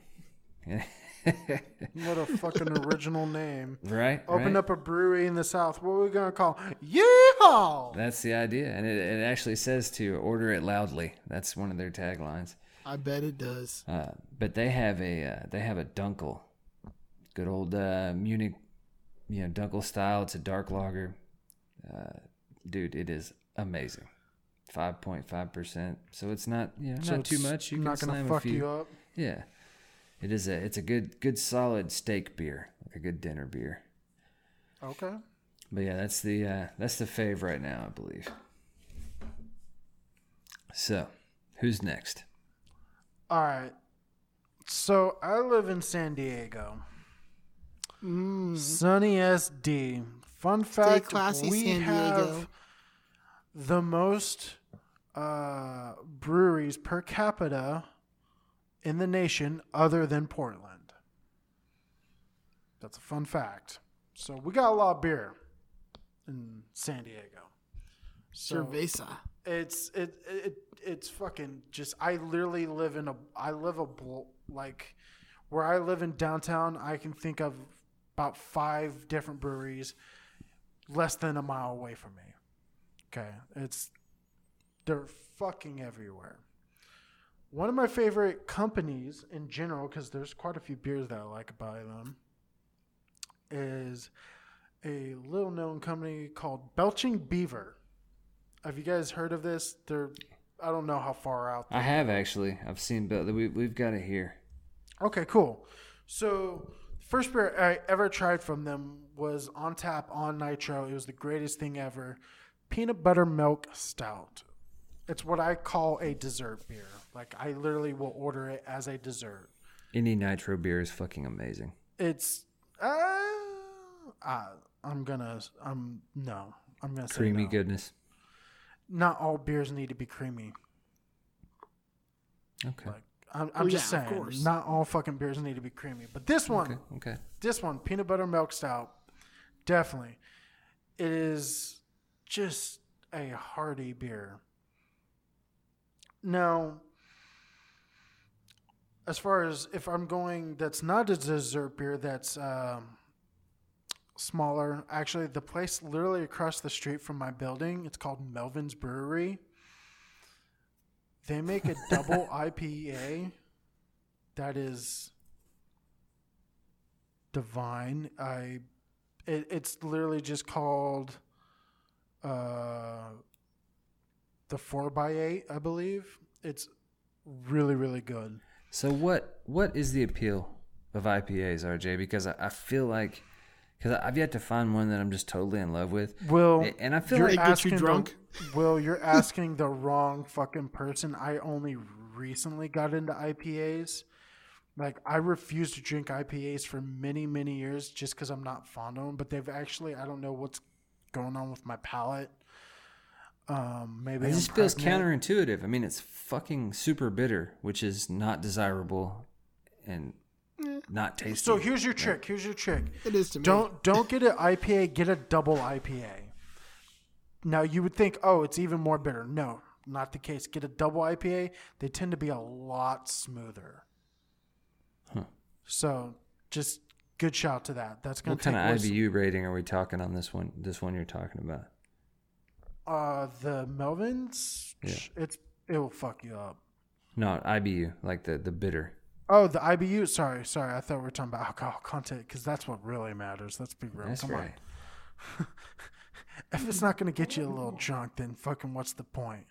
What a fucking original name. right? Open right? up a brewery in the South. What are we gonna call? Yeehaw! That's the idea, and it, it actually says to order it loudly. That's one of their taglines. I bet it does. Uh, but they have a uh, they have a Dunkel, good old uh, Munich, you know Dunkel style. It's a dark lager, uh, dude. It is amazing, five point five percent. So it's not you know So not too much. You can not gonna slam fuck a few. you up. Yeah, it is a it's a good good solid steak beer, like a good dinner beer. Okay. But yeah, that's the uh, that's the fave right now, I believe. So, who's next? All right. So I live in San Diego. Sunny SD. Fun fact: classy, we San have Diego. the most uh, breweries per capita in the nation, other than Portland. That's a fun fact. So we got a lot of beer in San Diego. So Cerveza. it's it it it's fucking just. I literally live in a. I live a like where I live in downtown. I can think of about five different breweries less than a mile away from me. Okay, it's they're fucking everywhere. One of my favorite companies in general, because there's quite a few beers that I like about them, is a little known company called Belching Beaver. Have you guys heard of this? They're I don't know how far out. I have actually. I've seen, but we we've got it here. Okay, cool. So, first beer I ever tried from them was on tap on Nitro. It was the greatest thing ever. Peanut butter milk stout. It's what I call a dessert beer. Like I literally will order it as a dessert. Any nitro beer is fucking amazing. It's uh, uh I'm gonna I'm no. I'm gonna say Creamy no. goodness. Not all beers need to be creamy. Okay. Like I'm, I'm Well, just yeah, saying, not all fucking beers need to be creamy. But this one, Okay. Okay. this one, peanut butter milk stout, definitely. It is just a hearty beer. Now, as far as if I'm going, that's not a dessert beer, that's um, smaller. Actually, the place literally across the street from my building, it's called Melvin's Brewery. They make a double IPA that is divine. I it, it's literally just called uh the 4 by 8 I believe. It's really really good. So what what is the appeal of IPAs, RJ? Because I, I feel like because I've yet to find one that I'm just totally in love with. Will and I feel you're like get you asking the- drunk? Will you're asking the wrong fucking person. I only recently got into IPAs. Like I refused to drink IPAs for many many years just because I'm not fond of them. But they've actually I don't know what's going on with my palate. Um, maybe it I'm just feels counterintuitive. I mean, it's fucking super bitter, which is not desirable and not tasty. So here's your trick. Here's your trick. It is to me. Don't don't get an IPA. Get a double IPA. Now you would think, oh, it's even more bitter. No, not the case. Get a double IPA. They tend to be a lot smoother. Huh. So just good shout to that. That's gonna what kind of less- IBU rating are we talking on this one? This one you're talking about? Uh, the Melvins. Yeah. It's it will fuck you up. No, IBU, like the the bitter. Oh, the IBU. Sorry, sorry. I thought we were talking about alcohol content because that's what really matters. Let's be real. That's Come right. on. if it's not going to get you a little drunk, then fucking what's the point?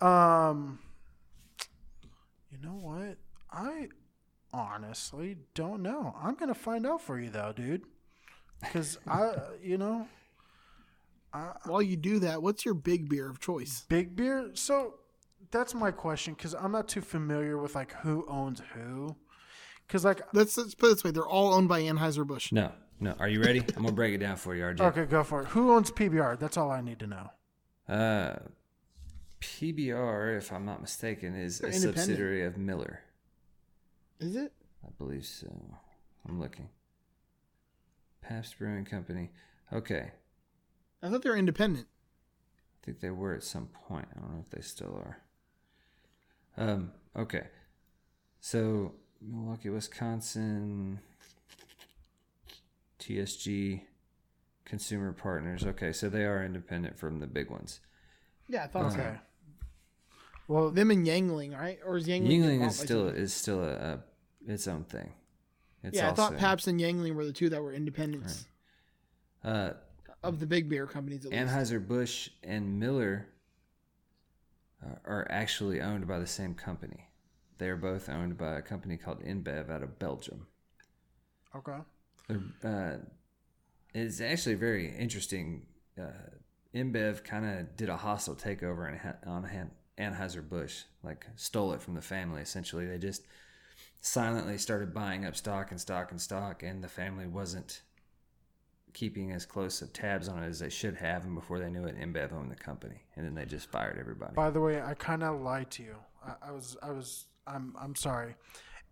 Um, you know what? I honestly don't know. I'm gonna find out for you though, dude. Because I, you know, While you do that, what's your big beer of choice? big beer. So that's my question because I'm not too familiar with like who owns who. Because like, Let's, let's put it this way: they're all owned by Anheuser Busch. No, no. Are you ready? I'm gonna break it down for you, RJ. okay, go for it. Who owns PBR? That's all I need to know. Uh, PBR, if I'm not mistaken, is a subsidiary of Miller. Is it? I believe so. I'm looking. Pabst Brewing Company. Okay. I thought they were independent. I think they were at some point. I don't know if they still are. Um, okay. So Milwaukee, Wisconsin, TSG, Consumer Partners. Okay, so they are independent from the big ones. Yeah, I thought Okay. so. Well, Them and Yuengling, right? Or is Yuengling? Involved is still is still a, a its own thing. It's yeah, I thought Pabst and Yuengling were the two that were independents Uh, of the big beer companies. At Anheuser Busch and Miller uh, are actually owned by the same company. They are both owned by a company called InBev out of Belgium. okay. Uh, it's actually very interesting. Uh, InBev kind of did a hostile takeover on, on Han- Anheuser-Busch, like stole it from the family. Essentially, they just silently started buying up stock and stock and stock, and the family wasn't keeping as close of tabs on it as they should have. And before they knew it, InBev owned the company, and then they just fired everybody. By the way, I kind of lied to you. I, I was, I was, I'm, I'm sorry.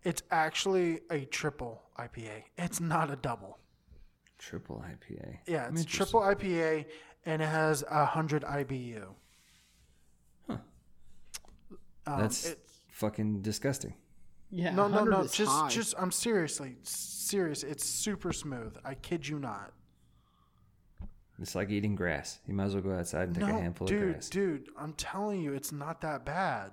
It's actually a triple IPA. It's not a double. Triple IPA. Yeah, it's interested. triple IPA, and it has a hundred IBU. Huh. Um, That's it's- fucking disgusting. yeah, no, no, no. Just, high. just. I'm seriously serious. It's super smooth. I kid you not. It's like eating grass. You might as well go outside and take a handful dude, of grass. dude. I'm telling you, it's not that bad.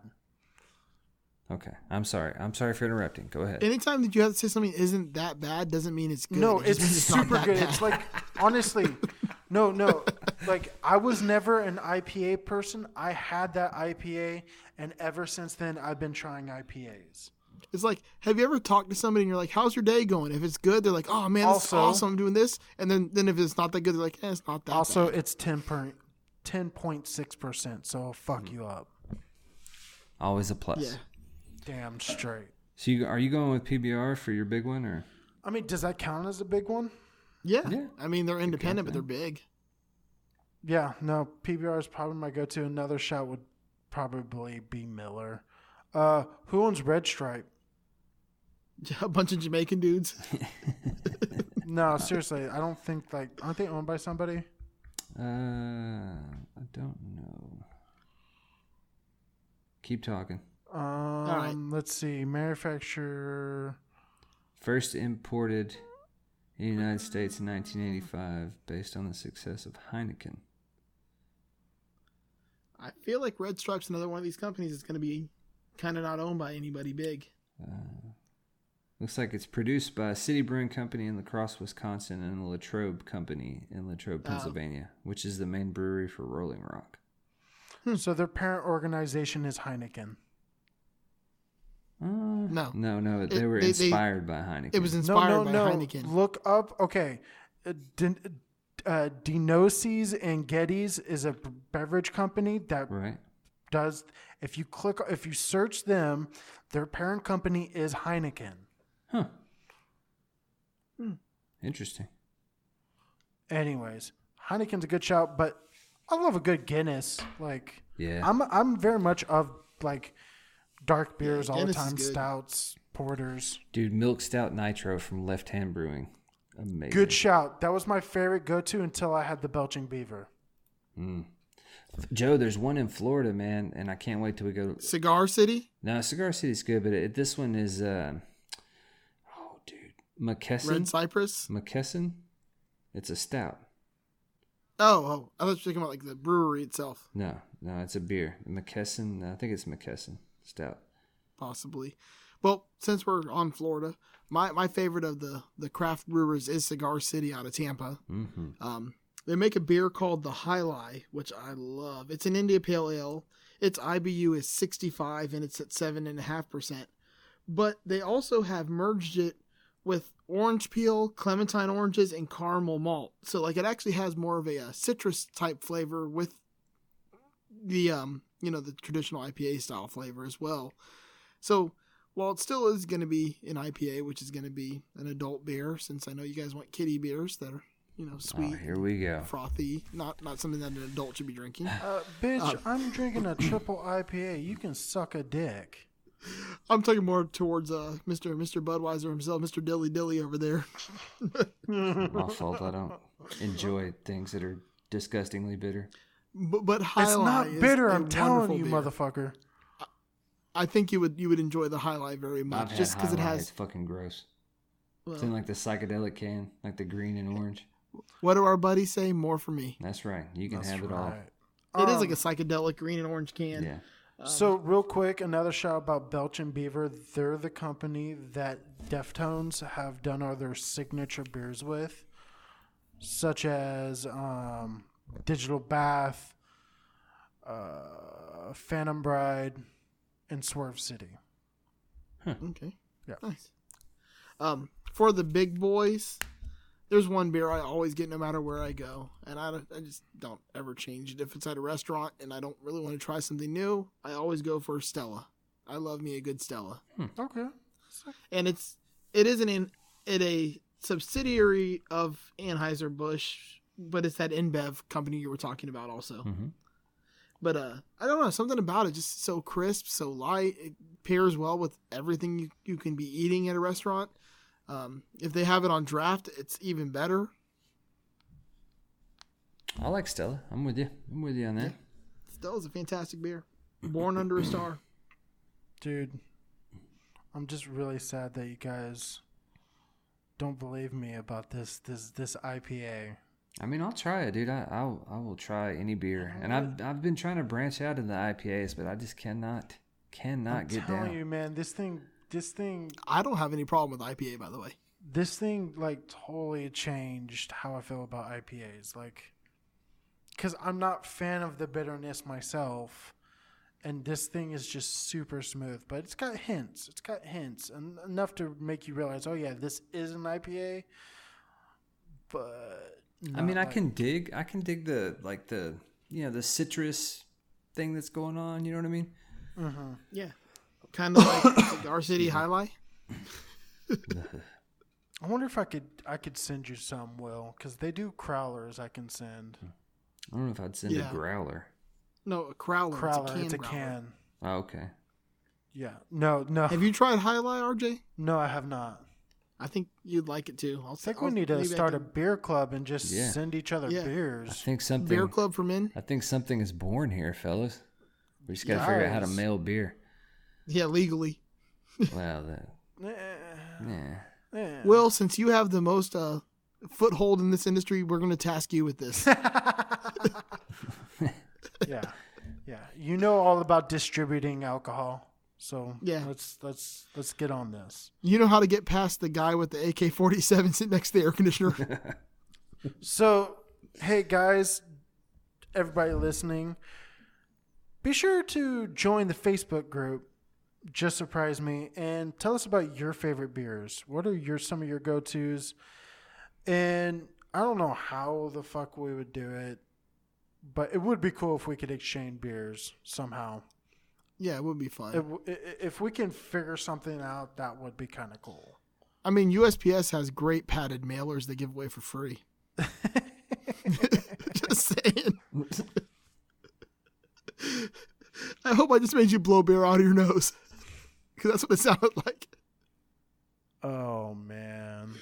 Okay, I'm sorry. I'm sorry for interrupting. Go ahead. Anytime that you have to say something isn't that bad doesn't mean it's good. No, It just it's, super that good. bad. It's like honestly, no, no. Like I was never an IPA person. I had that IPA, and ever since then, I've been trying IPAs. It's like, have you ever talked to somebody and you're like, "How's your day going?" If it's good, they're like, "Oh man, this Also- is awesome. I'm doing this." And then, then if it's not that good, they're like, eh, "It's not that." Also, bad. it's ten point ten point six percent. So I'll fuck you up. Always a plus. yeah. Damn straight. So you, are you going with PBR for your big one or? I mean, does that count as a big one? yeah, Yeah. I mean, they're independent, but they're big. Yeah, no. PBR is probably my go-to. Another shot would probably be Miller. Uh, who owns Red Stripe? A bunch of Jamaican dudes. No, seriously, I don't think like aren't they owned by somebody? Uh, I don't know. Keep talking. Um, right. let's see, manufacturer. First imported in the United States in 1985, based on the success of Heineken. I feel like Red Stripe's another one of these companies that's going to be kind of not owned by anybody big. Looks like it's produced by City Brewing Company in La Crosse, Wisconsin, and the Latrobe Company in Latrobe, Pennsylvania, which is the main brewery for Rolling Rock. So their parent organization is Heineken. Uh, No. no, no. They were they- they- inspired by Heineken. It was No, inspired no, by no. Heineken. Look up. Okay, uh, uh, and Getty's is a beverage company that right. does. If you click, if you search them, their parent company is Heineken. Huh. Interesting. Anyways, Heineken's a good shout, but I love a good Guinness. Like, Yeah. I'm I'm very much of like dark beers all the time, stouts, porters. Dude, Milk Stout Nitro from Left Hand Brewing. Amazing. Good shout. That was my favorite go to until I had the Belching Beaver. Hmm. Joe, there's one in Florida, man, and I can't wait till we go. Cigar City, No, Cigar City's good, but it, this one is, uh, dude, McKesson. Red Cypress. McKesson. It's a stout. Oh, oh, I was you were talking about like the brewery itself, No, no, it's a beer. McKesson. I think it's McKesson stout. possibly. Well, since we're on Florida, my, my favorite of the the craft brewers is Cigar City out of Tampa. Mm-hmm. Um, they make a beer called the Jai Alai, which I love. It's an India Pale Ale. Its IBU is 65 and it's at 7.5%. But they also have merged it with orange peel, clementine oranges, and caramel malt. So, like, it actually has more of a, uh citrus type flavor with the, um, you know, the traditional IPA style flavor as well. So, while it still is going to be an IPA, which is going to be an adult beer, since I know you guys want kiddie beers that are, you know, Oh, sweet here we go. frothy, not not something that an adult should be drinking. Uh, bitch, I'm drinking a triple IPA. You can suck a dick. I'm talking more towards uh Mr. Mr. Budweiser himself, Mr. Dilly Dilly over there. My fault. I don't enjoy things that are disgustingly bitter. But, but High It's not bitter. I'm telling you, beer. motherfucker. I think you would you would enjoy the Jai Alai Life very I've much, just because it has. It's fucking gross. well, It's in like the psychedelic can, like the green and orange. what do our buddies say? More for me. That's right. You can That's have it right. It is Um, like a psychedelic green and orange can. Yeah. So real quick, another shout about Belching Beaver. They're the company that Deftones have done all their signature beers with, such as um, Digital Bath, uh, Phantom Bride, and Swerve City. Okay. Yeah. Nice. Um, for the big boys, there's one beer I always get no matter where I go, and I, I just don't ever change it. If it's at a restaurant and I don't really want to try something new, I always go for Stella. I love me a good Stella, Okay. and it's it isn't in it a subsidiary of Anheuser Busch, but it's that InBev company you were talking about also. Mhm. But uh, I don't know something about it just so crisp, so light. It pairs well with everything you, you can be eating at a restaurant. Um, if they have it on draft, it's even better. I like Stella. I'm with you. I'm with you on that. Stella's a fantastic beer. Born under a star. Dude, I'm just really sad that you guys don't believe me about this this this IPA. I mean, I'll try it, dude. I I'll, I will try any beer, and I've I've been trying to branch out in the IPAs, but I just cannot cannot I'm get telling down. you, man, this thing this thing I don't have any problem with IPA, by the way. this thing like totally changed how I feel about IPAs. Like, because I'm not fan of the bitterness myself, and this thing is just super smooth. But it's got hints. It's got hints and enough to make you realize, oh yeah, this is an IPA. But I mean, not I can dig. I can dig the like the you know the citrus thing that's going on. You know what I mean? Mm-hmm. Yeah. Kind of like Cigar City Jai Alai. I wonder if I could I could send you some, Will, because they do crowlers. I can send I don't know if I'd send Yeah. a growler. No, a Crowler. crowler. It's a can. growler. can. Oh, okay. Yeah. No. No. Have you tried Jai Alai, RJ? no, I have not. I think you'd like it too. I'll I think I'll, we need to maybe I start a beer club and just Yeah. send each other Yeah. I think something. beer club for men. I think something is born here, fellas. We just got to figure out how to mail beer. Yeah, legally. Well, that, Eh, yeah. Will, since you have the most uh, foothold in this industry, we're going to task you with this. yeah, yeah. You know all about distributing alcohol, so Yeah. Let's let's let's get on this. you know how to get past the guy with the AK 47 sitting next to the air conditioner. So, hey guys, everybody listening, be sure to join the Facebook group. Just surprise me and tell us about your favorite beers. What are your some of your go tos? And I don't know how the fuck we would do it, but it would be cool if we could exchange beers somehow. yeah, it would be fun. It w- i- i- if we can figure something out, that would be kind of cool. I mean, USPS has great padded mailers they give away for free. just saying. I hope I just made you blow beer out of your nose. Because that's what it sounded like. Oh man! You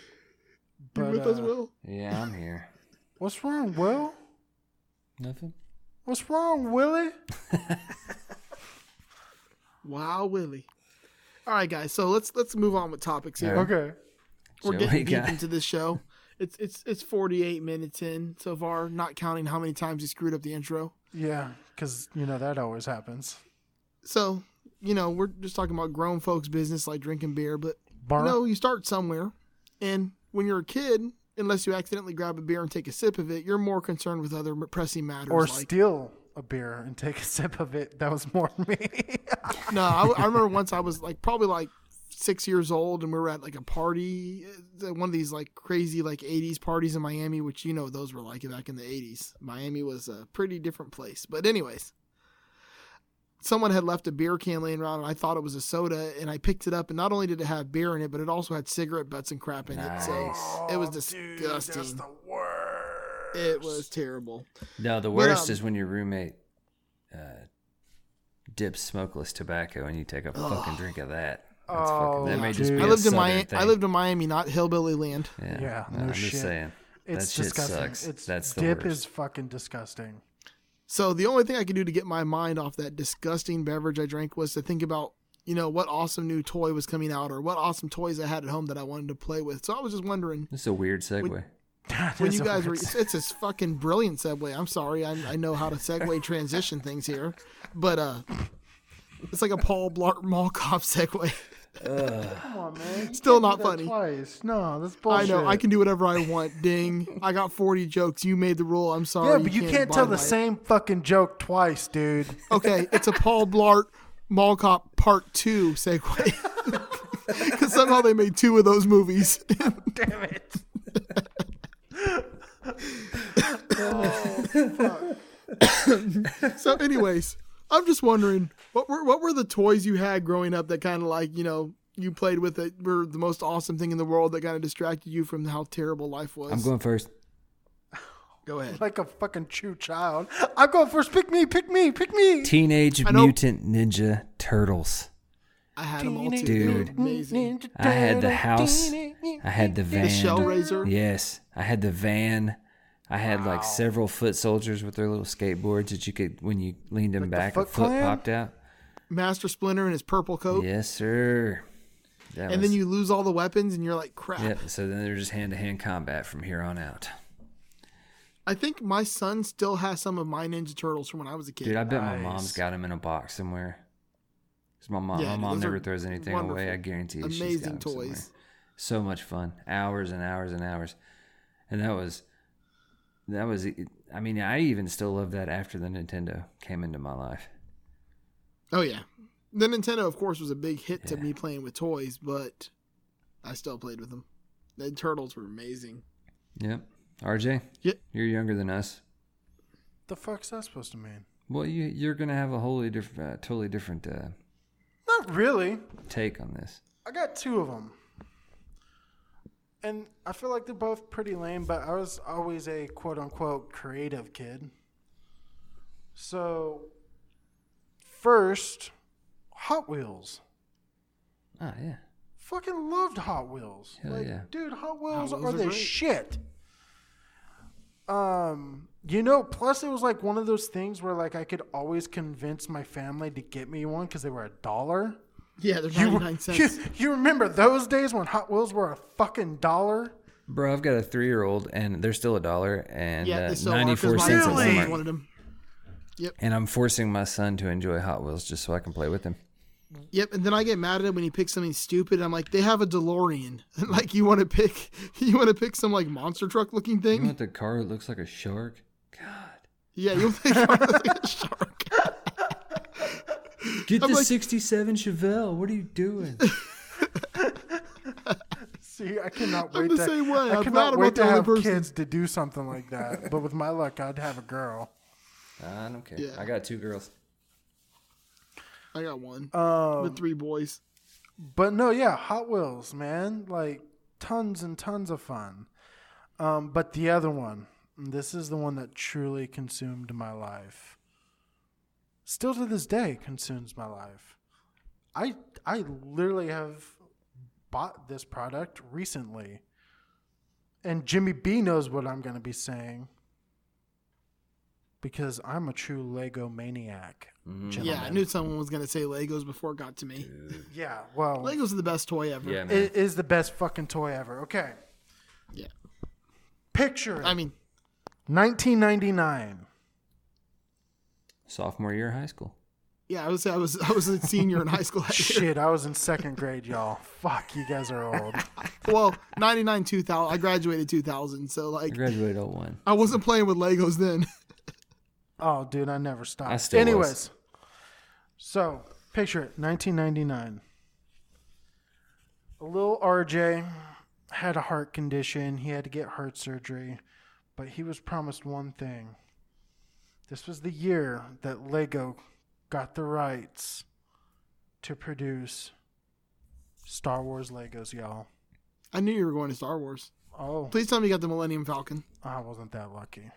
But with us, uh, Will? Yeah, I'm here. what's wrong, Will? Nothing. What's wrong, Willie? Wow, Willie. All right, guys. So let's let's move on with topics here. All right. Okay. We're So getting we deep got- into this show. It's it's it's 48 minutes in so far, not counting how many times he screwed up the intro. Yeah, because you know that always happens. So you know we're just talking about grown folks' business like drinking beer, but Bar. you know you start somewhere, and when you're a kid, unless you accidentally grab a beer and take a sip of it, you're more concerned with other pressing matters. or like steal a beer and take a sip of it. That was more me. no, I, I remember once I was like probably like six years old, and we were at like a party, uh, one of these like crazy like '80s parties in Miami, which you know those were like back in the '80s. Miami was a pretty different place, but anyways. Someone had left a beer can laying around, and I thought it was a soda, and I picked it up, and not only did it have beer in it, but it also had cigarette butts and crap in it. So it was disgusting. it was terrible. No, the But, worst um, is when your roommate uh, dip smokeless tobacco and you take a fucking drink of that. That's Oh, fucking, that may just dude. be I a lived in Miami. thing. I lived in Miami, not hillbilly land. Yeah, Yeah, no, no I'm shit. just saying. It's that shit disgusting. sucks. It's That's the dip worst. is fucking disgusting. So the only thing I could do to get my mind off that disgusting beverage I drank was to think about, you know, what awesome new toy was coming out or what awesome toys I had at home that I wanted to play with. So I was just wondering This is a weird segue. when you guys were. It's, it's a fucking brilliant segue. I'm sorry, I, I know how to segue transition things here, but uh, it's like a Paul Blart Mall Cop segue. Come on, man. Still can't not funny. Twice. No, that's I know I can do whatever I want. Ding! I got 40 jokes. You made the rule. I'm sorry. Yeah, but you can't tell the it. same fucking joke twice, dude. Okay, it's a Paul Blart Mall Cop Part Two segue. Because somehow they made two of those movies. Damn it. oh, so, anyways, I'm just wondering what were what were the toys you had growing up that kind of like you know you played with that were the most awesome thing in the world that kind of distracted you from how terrible life was. I'm going first. Go ahead. Like a fucking true child. I'm going first. Pick me, pick me, pick me. Teenage Mutant Ninja Turtles. I had them all too. Dude. Amazing. I had the house. I had the van. The shell raiser. Yes, I had the van. I had like several foot soldiers with their little skateboards that you could, when you leaned them the back, a Foot foot Clan? popped out. Master Splinter in his purple coat. Yes, sir. That And was- then you lose all the weapons, and you're like, crap. Yep. So then they're just hand to hand combat from here on out. I think my son still has some of my Ninja Turtles from when I was a kid. Dude, I bet my mom's got them in a box somewhere. Cause my mom, Yeah, my mom never throws anything away. I guarantee you, she's got Amazing somewhere. toys. So much fun, hours and hours and hours, and that was, that was. I mean, I even still love that after the Nintendo came into my life. Oh yeah, the Nintendo, of course, was a big hit to me playing with toys, but I still played with them. The turtles were amazing. Yep. RJ, Yeah. you're younger than us. The fuck's that supposed to mean? Well, you you're gonna have a wholly different, uh, totally different uh, Not really. take on this. I got two of them. And I feel like they're both pretty lame, but I was always a quote unquote creative kid. So, first, Hot Wheels. Ah, yeah. Fucking loved Hot Wheels. Hell like, yeah. dude, Hot Wheels, Wheels are are the great. shit. Um, you know, plus it was like one of those things where like I could always convince my family to get me one because they were a dollar. Yeah, they're You, ninety nine you, cents. you remember those days when Hot Wheels were a fucking dollar? Bro, I've got a three year old, and they're still a dollar and yeah, uh, they still are ninety four because my cents at sons Really? Walmart. wanted them. And I'm forcing my son to enjoy Hot Wheels just so I can play with him. Yep, and then I get mad at him when he picks something stupid. I'm like, they have a DeLorean. like you want to pick, you want to pick some like monster truck looking You thing. want the car that looks like a shark? God. Yeah, you'll think I'm like a shark. Get I'm the like- 67 Chevelle. What are you doing? See, I cannot I'm wait the to, same way. I I'm cannot I'm wait not the to have person. kids to do something like that. but with my luck, I'd have a girl. I don't care. Yeah. I got two girls. I got one Um, with three boys. But no, yeah, Hot Wheels, man, like tons and tons of fun. Um, but the other one, this is the one that truly consumed my life. Still to this day, consumes my life. I I literally have bought this product recently, and Jimmy B knows what I'm going to be saying because I'm a true Lego maniac. Mm-hmm. Yeah, I knew someone was gonna say Legos before it got to me. Yeah, well, Legos are the best toy ever. Yeah, man. It is the best fucking toy ever. Okay. Yeah. Picture it. I mean, 1999. Sophomore year of high school. yeah, I was I was I was a senior in high school. Shit, I was in second grade, y'all. Fuck, you guys are old. Well, 99 2000. I graduated 2000, so I like graduated 01. I wasn't playing with Legos then. Oh, dude, I never stopped. I still was. Anyways, so picture it 1999. A little RJ had a heart condition. He had to get heart surgery, but he was promised one thing. This was the year that Lego got the rights to produce Star Wars Legos, y'all. I knew you were going to Star Wars. Oh, Please tell me you got the Millennium Falcon. I wasn't that lucky.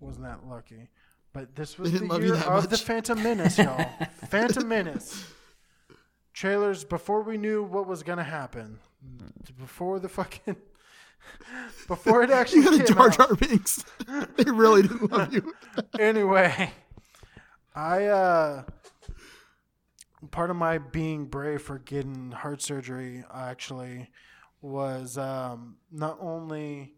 Wasn't that lucky. But this was the didn't love you year of the. Phantom Menace, y'all. Phantom Menace. Trailers before we knew what was gonna happen. Before the fucking before it actually You got a Jar. Jar Binks. they really didn't love you. anyway, I uh part of my being brave for getting heart surgery actually was um not only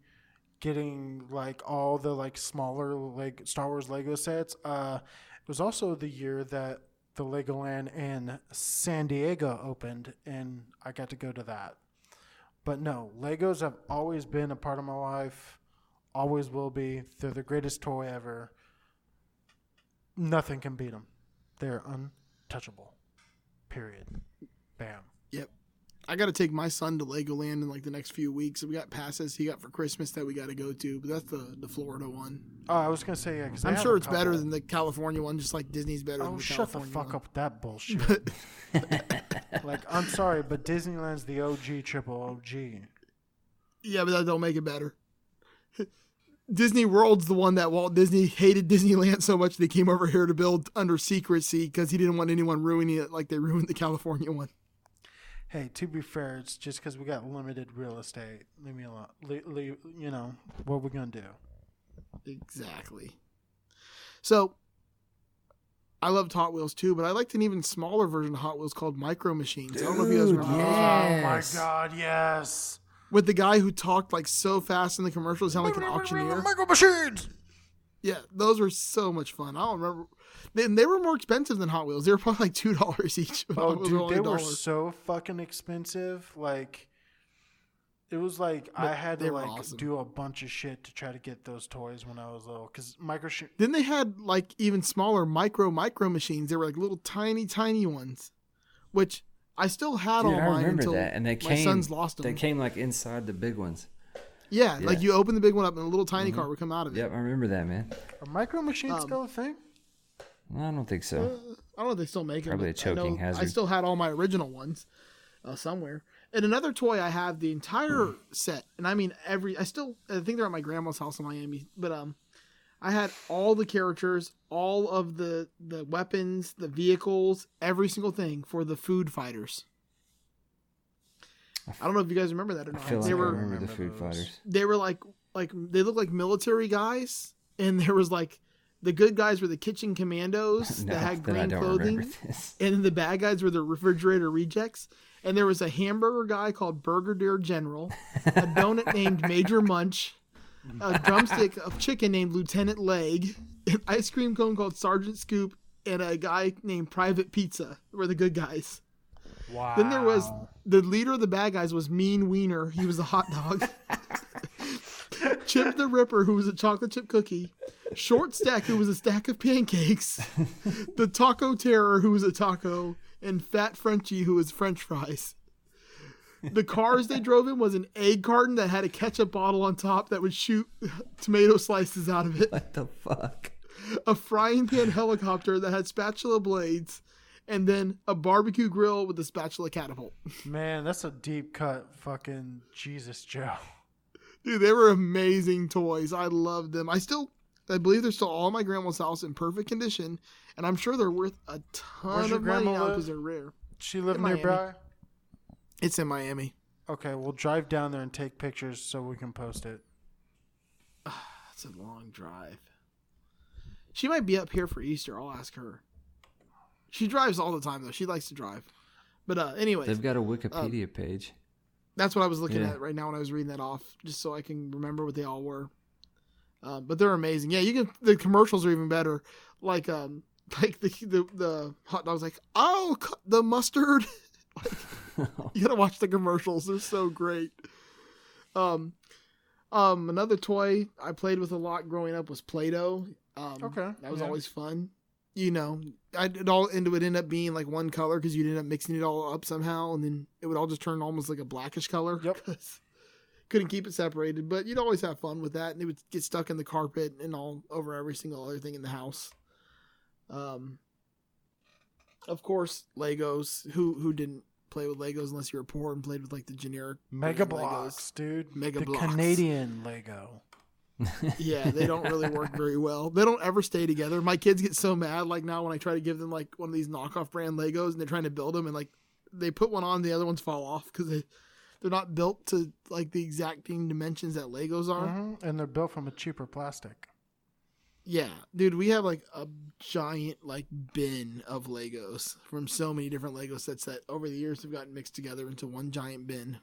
getting like all the like smaller like Star Wars Lego sets, uh it was also the year that the Legoland in San Diego opened and I got to go to that. But no, Legos have always been a part of my life, always will be. They're the greatest toy ever nothing can beat them. They're untouchable. Period. Bam. Yep. I got to take my son to Legoland in like the next few weeks. We got passes he got for Christmas that we got to go to, but that's the the Florida one. Oh, I was gonna say yeah. Cause I'm sure it's better than the California one, just like Disney's better oh, than the Oh, the shut the fuck one. up with that bullshit. like, I'm sorry, but Disneyland's the OG triple OG. Yeah, but that don't make it better. Disney World's the one that Walt Disney hated Disneyland so much they came over here to build under secrecy because he didn't want anyone ruining it like they ruined the California one. Hey, to be fair, it's just because we got limited real estate. Leave me alone. Le- le- you know what we're gonna do. Exactly. So, I loved Hot Wheels too, but I liked an even smaller version of Hot Wheels called Micro Machines. I don't know if you guys Dude, remember those. Oh my god, yes. with the guy who talked like so fast in the commercials, sound like an auctioneer. Micro machines. Yeah, those were so much fun. I don't remember. They, they were more expensive than Hot Wheels. They were probably like two dollars each. Oh, dude, only they were so fucking expensive. Like, it was like I had to like awesome. do a bunch of shit to try to get those toys when I was little. Cause micro sh- Then they had like even smaller micro micro machines. They were like little tiny tiny ones, which I still had Dude, all I mine remember until that, and they my came. sons lost them. They came like inside the big ones. yeah, like Yeah. Mm-hmm. you open the big one up and a little tiny car would come out of it. Yep, I remember that, man. are micro machines Um, still a thing? I don't think so. I don't know if they still make them. Probably a but I know choking I still had all my original ones uh, somewhere. And another toy I have the entire set, and I mean every. I still I think they're at my grandma's house in Miami, but um, I had all the characters, all of the the weapons, the vehicles, every single thing for the Food Fighters. I don't know if you guys remember that or I not. feel like they I were remember the Food those. Fighters. they were like like they looked like military guys, and there was like the good guys were the kitchen commandos No, that had green clothing and the bad guys were the refrigerator rejects. And there was a hamburger guy called Burger General, a donut named Major Munch, a drumstick of chicken named Lieutenant Leg, an ice cream cone called Sergeant Scoop, and a guy named Private Pizza were the good guys. Wow. Then there was the leader of the bad guys was Mean Wiener. He was a hot dog. Chip the Ripper, who was a chocolate chip cookie. Short Stack, who was a stack of pancakes. the Taco Terror, who was a taco. And Fat Frenchie, who was French fries. The cars they drove in was an egg carton that had a ketchup bottle on top that would shoot tomato slices out of it. What the fuck? A frying pan helicopter that had spatula blades. And then a barbecue grill with a spatula catapult. Man, that's a deep cut. Fucking Jesus, Joe. Dude, they were amazing toys. I loved them. I still, I believe they're still all at my grandma's house in perfect condition, and I'm sure they're worth a ton Where's of money now because they're rare. She live In Miami. nearby. It's in Miami. Okay, we'll drive down there and take pictures so we can post it. That's a long drive. She might be up here for Easter. I'll ask her. She drives all the time though. She likes to drive. But uh, anyways, They've got a Wikipedia page. That's what I was looking Yeah. at right now when I was reading that off, just so I can remember what they all were. Um, but they're amazing. Yeah, you can. The commercials are even better. Like, um, like the the, the hot dog's like, oh, cut the mustard. like, you gotta watch the commercials. They're so great. Um, um, another toy I played with a lot growing up was Play-Doh. Um, Okay, that was yeah. always fun. You know, I it all and it would end up being like one color because you'd end up mixing it all up somehow, and then it would all just turn almost like a blackish color. Yep. couldn't keep it separated, but you'd always have fun with that, and it would get stuck in the carpet and all over every single other thing in the house. Um, of course, Legos. Who who didn't play with Legos unless you were poor and played with like the generic Mega brand Blocks, dude. Mega the Bloks. Canadian Lego. Yeah, they don't really work very well. They don't ever stay together. My kids get so mad like now when I try to give them like one of these knockoff brand Legos and they're trying to build them and like they put one on, the other ones fall off because they they're not built to like the exacting dimensions that Legos are. Mhm, And they're built from a cheaper plastic. Yeah, dude, we have like a giant like bin of Legos from so many different Lego sets that over the years have gotten mixed together into one giant bin.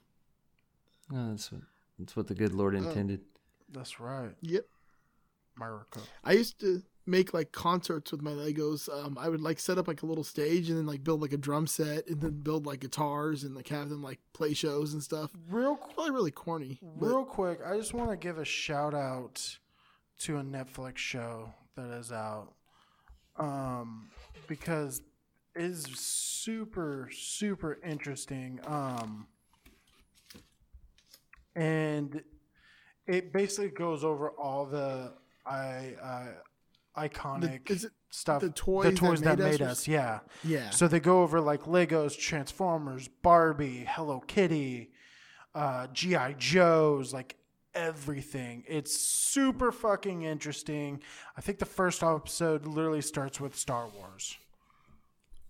Oh, that's what that's what the good Lord intended. That's right. Yep. America. I used to make like concerts with my Legos. Um, I would like set up like a little stage and then like build like a drum set and then build like guitars and like have them like play shows and stuff. Real Probably really corny. but- Real quick, I just want to give a shout out to a Netflix show that is out, um, because it is super super interesting. Um, and it basically goes over all the I uh, iconic it stuff, the toys that toys that made us made us. Yeah. yeah. So they go over like Legos, Transformers, Barbie, Hello Kitty, uh, GI Joes, like everything. It's super fucking interesting. I think the first episode literally starts with Star Wars.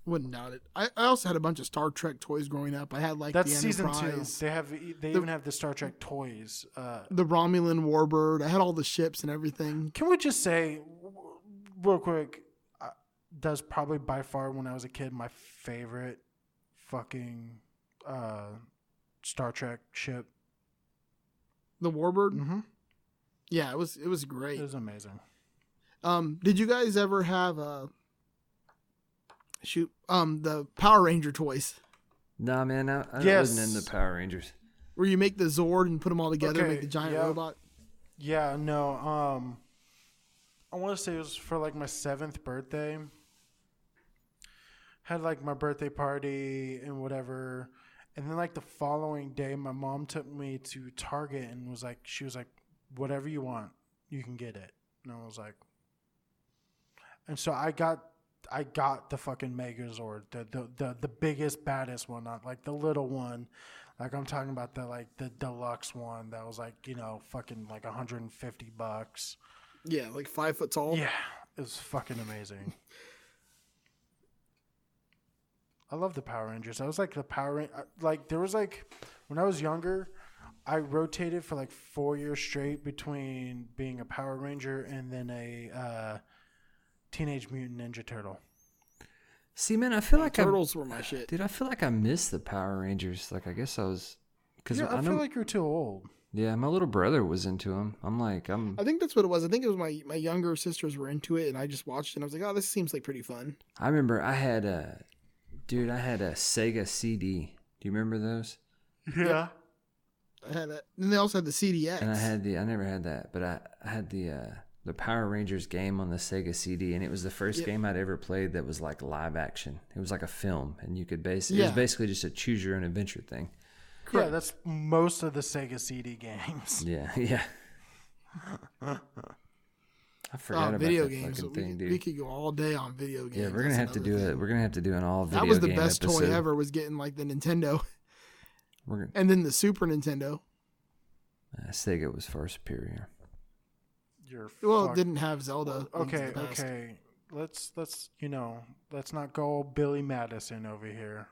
Wouldn't doubt it. I, I also had a bunch of Star Trek toys growing up. I had like That's the season two. They have they even have the Star Trek toys. Uh, the Romulan Warbird. I had all the ships and everything. can we just say, real quick, uh, does probably by far when I was a kid my favorite fucking uh, Star Trek ship. The Warbird. Mm-hmm. Yeah, it was it was great. It was amazing. Um, did you guys ever have uh shoot um the Power Ranger toys Nah, man, I, I Yes. wasn't in the Power Rangers. where you make the Zord and put them all together, Okay, make the giant yeah. robot? Yeah, no. Um, I want to say it was for like my seventh birthday. Had like my birthday party and whatever, and then like the following day, my mom took me to Target and was like, she was like, "Whatever you want, you can get it." And I was like, and so I got, I got the fucking Megazord, the the the, the biggest, baddest one, not like the little one. Like I'm talking about the like the deluxe one that was like you know fucking like 150 bucks. Yeah, like five foot tall. Yeah, it was fucking amazing. I love the Power Rangers. I was like the Power Ran- uh, like there was like when I was younger, I rotated for like four years straight between being a Power Ranger and then a uh, Teenage Mutant Ninja Turtle. See, man, I feel like I, Turtles were my shit. dude, I feel like I missed the Power Rangers. Like, I guess I was, because Yeah, I, I, know, feel like you're too old. yeah, my little brother was into them. I'm like, I'm, I think that's what it was. I think it was my my younger sisters were into it, and I just watched it. and I was like, oh, this seems like pretty fun. I remember I had a, dude, I had a Sega CD. Do you remember those? Yeah. I had that, and they also had the CDX. And I had the, I never had that, but I, I had the, uh, the Power Rangers game on the Sega CD, and it was the first Yep. game I'd ever played that was like live action. It was like a film, and you could base it was basically just a choose your own adventure thing. Yeah, that's most of the Sega CD games. Yeah, yeah. I forgot oh, about video that games. fucking We, thing, dude. we could go all day on video games. yeah, we're gonna That's have to do another it. We're gonna have to do an all video. Game. That was the game best episode. toy ever. Was getting like the Nintendo, We're gonna, and then the Super Nintendo. uh, Sega was far superior. You're Well, fuck- it didn't have Zelda. Link's Okay, okay. Let's let's you know let's not go Billy Madison over here.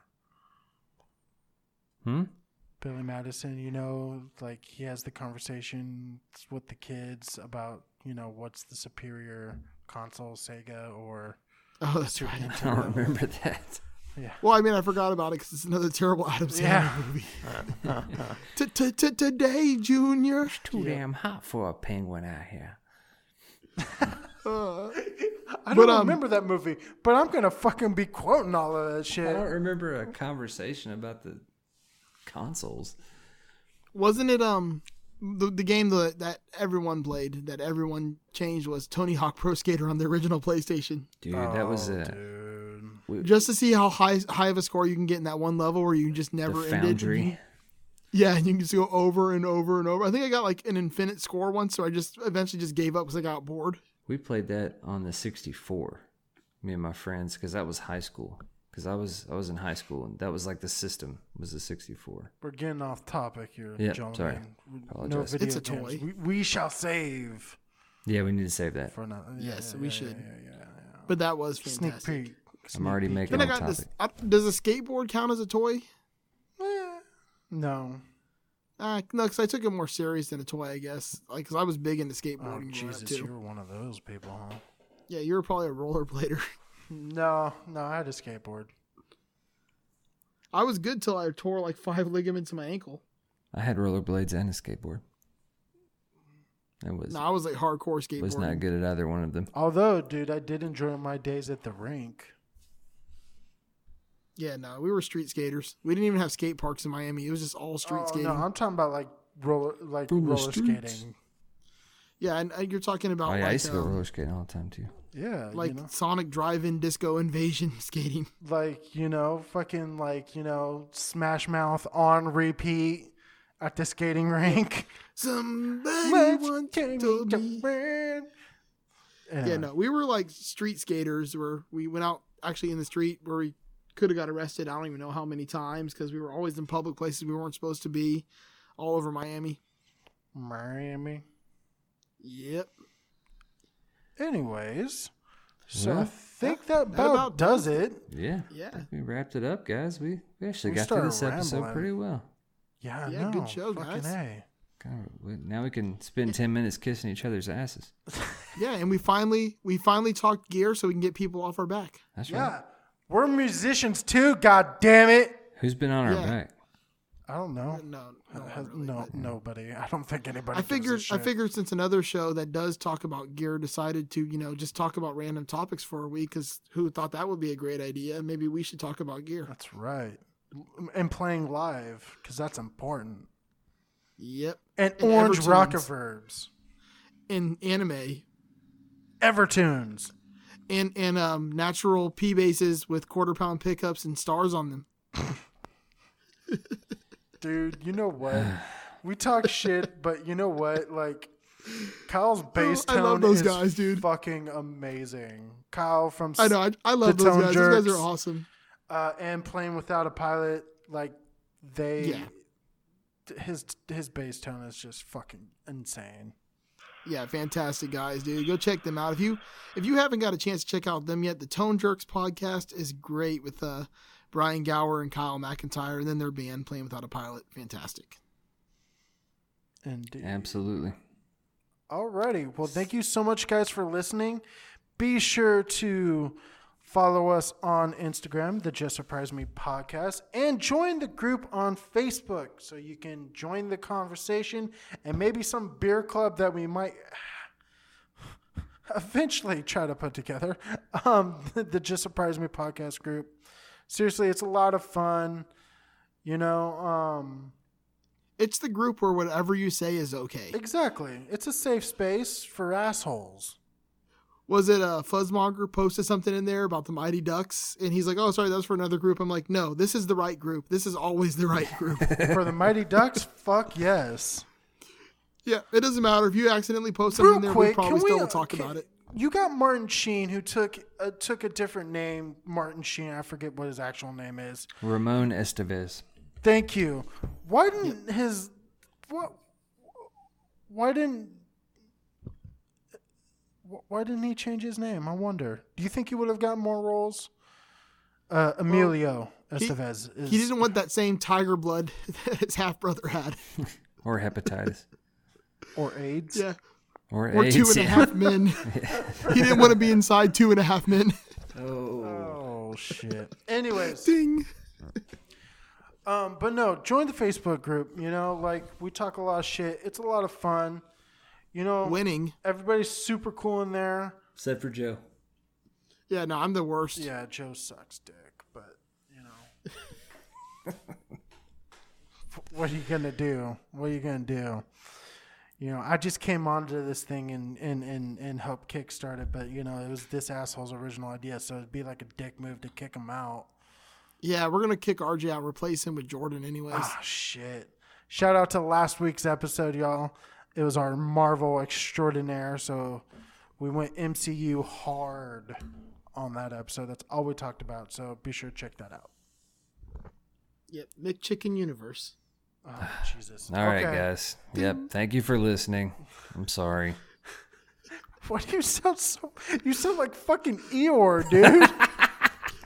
Hmm. Billy Madison, you know, like he has the conversations with the kids about you know what's the superior console, Sega or Oh, that's Super right. I don't remember that. Yeah. Well, I mean, I forgot about it because it's another terrible Adam Sandler Yeah. movie. Today, Junior. It's Too damn hot for a penguin out here. Uh, I don't um, remember that movie, but I'm gonna fucking be quoting all of that shit. I don't remember a conversation about the consoles. wasn't it um the, the game that that everyone played that everyone changed was Tony Hawk Pro Skater on the original PlayStation, Dude, that was uh, Oh, a dude. just to see how high high of a score you can get in that one level where you just the never ended. Foundry. Yeah, and you can just go over and over and over. I think I got like an infinite score once, so I just eventually just gave up because I got bored. We played that on the 64. Me and my friends, because that was high school. Because I was I was in high school and that was like the system was the 64. We're getting off topic here, Yeah, gentlemen. sorry. No Apologize. video It's a games. toy. We, we shall save Yeah, we need to save that. for another. Yes, yeah, we yeah, should. Yeah, yeah, yeah, But that was yeah. Sneak fantastic. peek. I'm already peek. making Then I got topic. this. I, does a skateboard count as a toy? Eh, no. Uh, no, because I took it more serious than a toy, I guess. Like, because I was big into Oh skateboarding growing up, Jesus, too. you were one of those people, huh? Yeah, you were probably a rollerblader. No, no, I had a skateboard. I was good till I tore like five ligaments in my ankle. I had rollerblades and a skateboard. I was No, I was like hardcore skateboarding. was not good at either one of them. Although, dude, I did enjoy my days at the rink. Yeah, no, we were street skaters. We didn't even have skate parks in Miami. It was just all street Oh, skating. No, I'm talking about like roller, like Roller roller skating. Yeah, and you're talking about Oh yeah, I like, used to go um, roller skating all the time too. Yeah, like you know, Sonic Drive-In Disco Invasion skating. like you know, fucking like you know, Smash Mouth on repeat at the skating rink. Somebody Much once told me. different. Yeah, no, we were like street skaters where we went out actually in the street where we could have got arrested. I don't even know how many times because we were always in public places we weren't supposed to be, all over Miami. Miami. Yep. Anyways, so I think that that about, about does it. Yeah, Yeah. we wrapped it up, guys. We we actually We got through this started episode pretty well. Yeah, I Yeah, know. good show, Fucking guys. A. God, now we can spend ten minutes kissing each other's asses. Yeah, and we finally we finally talked gear so we can get people off our back. That's right. Yeah, we're musicians too. God damn it! Who's been on our back? I don't know. No, no, Has- really, no, nobody. I don't think anybody. I figured I figured since another show that does talk about gear decided to you know just talk about random topics for a week because who thought that would be a great idea? Maybe we should talk about gear. That's right. And playing live because that's important. Yep. And, And orange Evertunes. Rockerverbs, In anime Evertunes. and and um natural P bases with quarter pound pickups and stars on them. Dude, you know what? We talk shit, but you know what? Like Kyle's bass I tone love those is guys, dude. fucking amazing. Kyle from I know I, I love those guys. Those guys are awesome. uh, and playing without a pilot, like they, Yeah. his his bass tone is just fucking insane. Yeah, fantastic guys, dude. Go check them out. If you if you haven't got a chance to check out them yet, the Tone Jerks podcast is great with uh Brian Gower and Kyle McIntyre, and then their band playing without a pilot. Fantastic. Indeed. Absolutely. Alrighty. Well, thank you so much, guys, for listening. Be sure to follow us on Instagram, the Just Surprise Me podcast, and join the group on Facebook so you can join the conversation and maybe some beer club that we might eventually try to put together. Um, the Just Surprise Me podcast group. Seriously, it's a lot of fun. You know, um, It's the group where whatever you say is okay. exactly. It's a safe space for assholes. Was it a Fuzzmonger posted something in there about the Mighty Ducks, and he's like, "Oh, sorry, that's for another group." I'm like, "No, this is the right group. This is always the right group." for the Mighty Ducks, fuck yes. yeah, it doesn't matter if you accidentally post something Real in there. quick, we probably we still will talk can- about it. You got Martin Sheen, who took uh, took a different name. Martin Sheen, I forget what his actual name is. Ramon Estevez. Thank you. Why didn't his what? Why didn't? Why didn't he change his name? I wonder. Do you think he would have gotten more roles? Uh, Emilio he- Estevez. Is, He didn't want that same tiger blood that his half brother had. Or hepatitis. or AIDS. Yeah, Or, or AIDS. two and a yeah. half men. he didn't want to be inside two and a half men. Oh shit. Anyways. Ding. Um, but no, join the Facebook group. You know, like we talk a lot of shit. It's a lot of fun. You know, Winning. everybody's super cool in there. Except for Joe. Yeah, no, I'm the worst. Yeah, Joe sucks dick, but you know, what are you gonna do? What are you gonna do? You know, I just came onto this thing and and and and helped kickstart it, but you know, it was this asshole's original idea, so it'd be like a dick move to kick him out. Yeah, we're gonna kick RJ out, replace him with Jordan, anyways. Ah, shit. Shout out to last week's episode, y'all. It was our Marvel extraordinaire, so we went MCU hard on that episode. That's all we talked about. So be sure to check that out. Yep, McChicken Universe. Oh, Jesus. All right, Okay. guys. Yep. Thank you for listening. I'm sorry. Why do you sound so? You sound like fucking Eeyore, dude.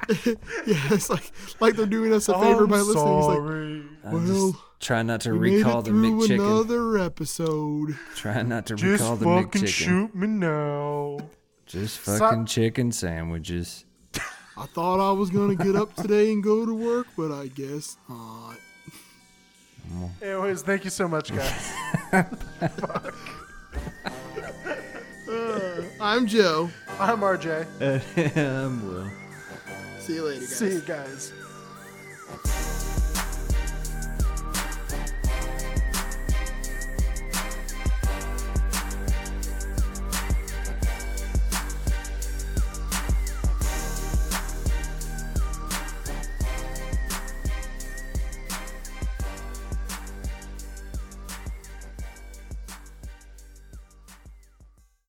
Yeah, it's like like they're doing us a favor by listening. It's like, sorry. I'm Well, just trying not to recall the through McChicken. another episode. Trying not to Just recall the fucking shoot me now. Just So- fucking chicken sandwiches. I thought I was gonna get up today and go to work, but I guess not. Anyways, thank you so much, guys. I'm Joe. I'm RJ. um, well. See you later, guys. See you guys.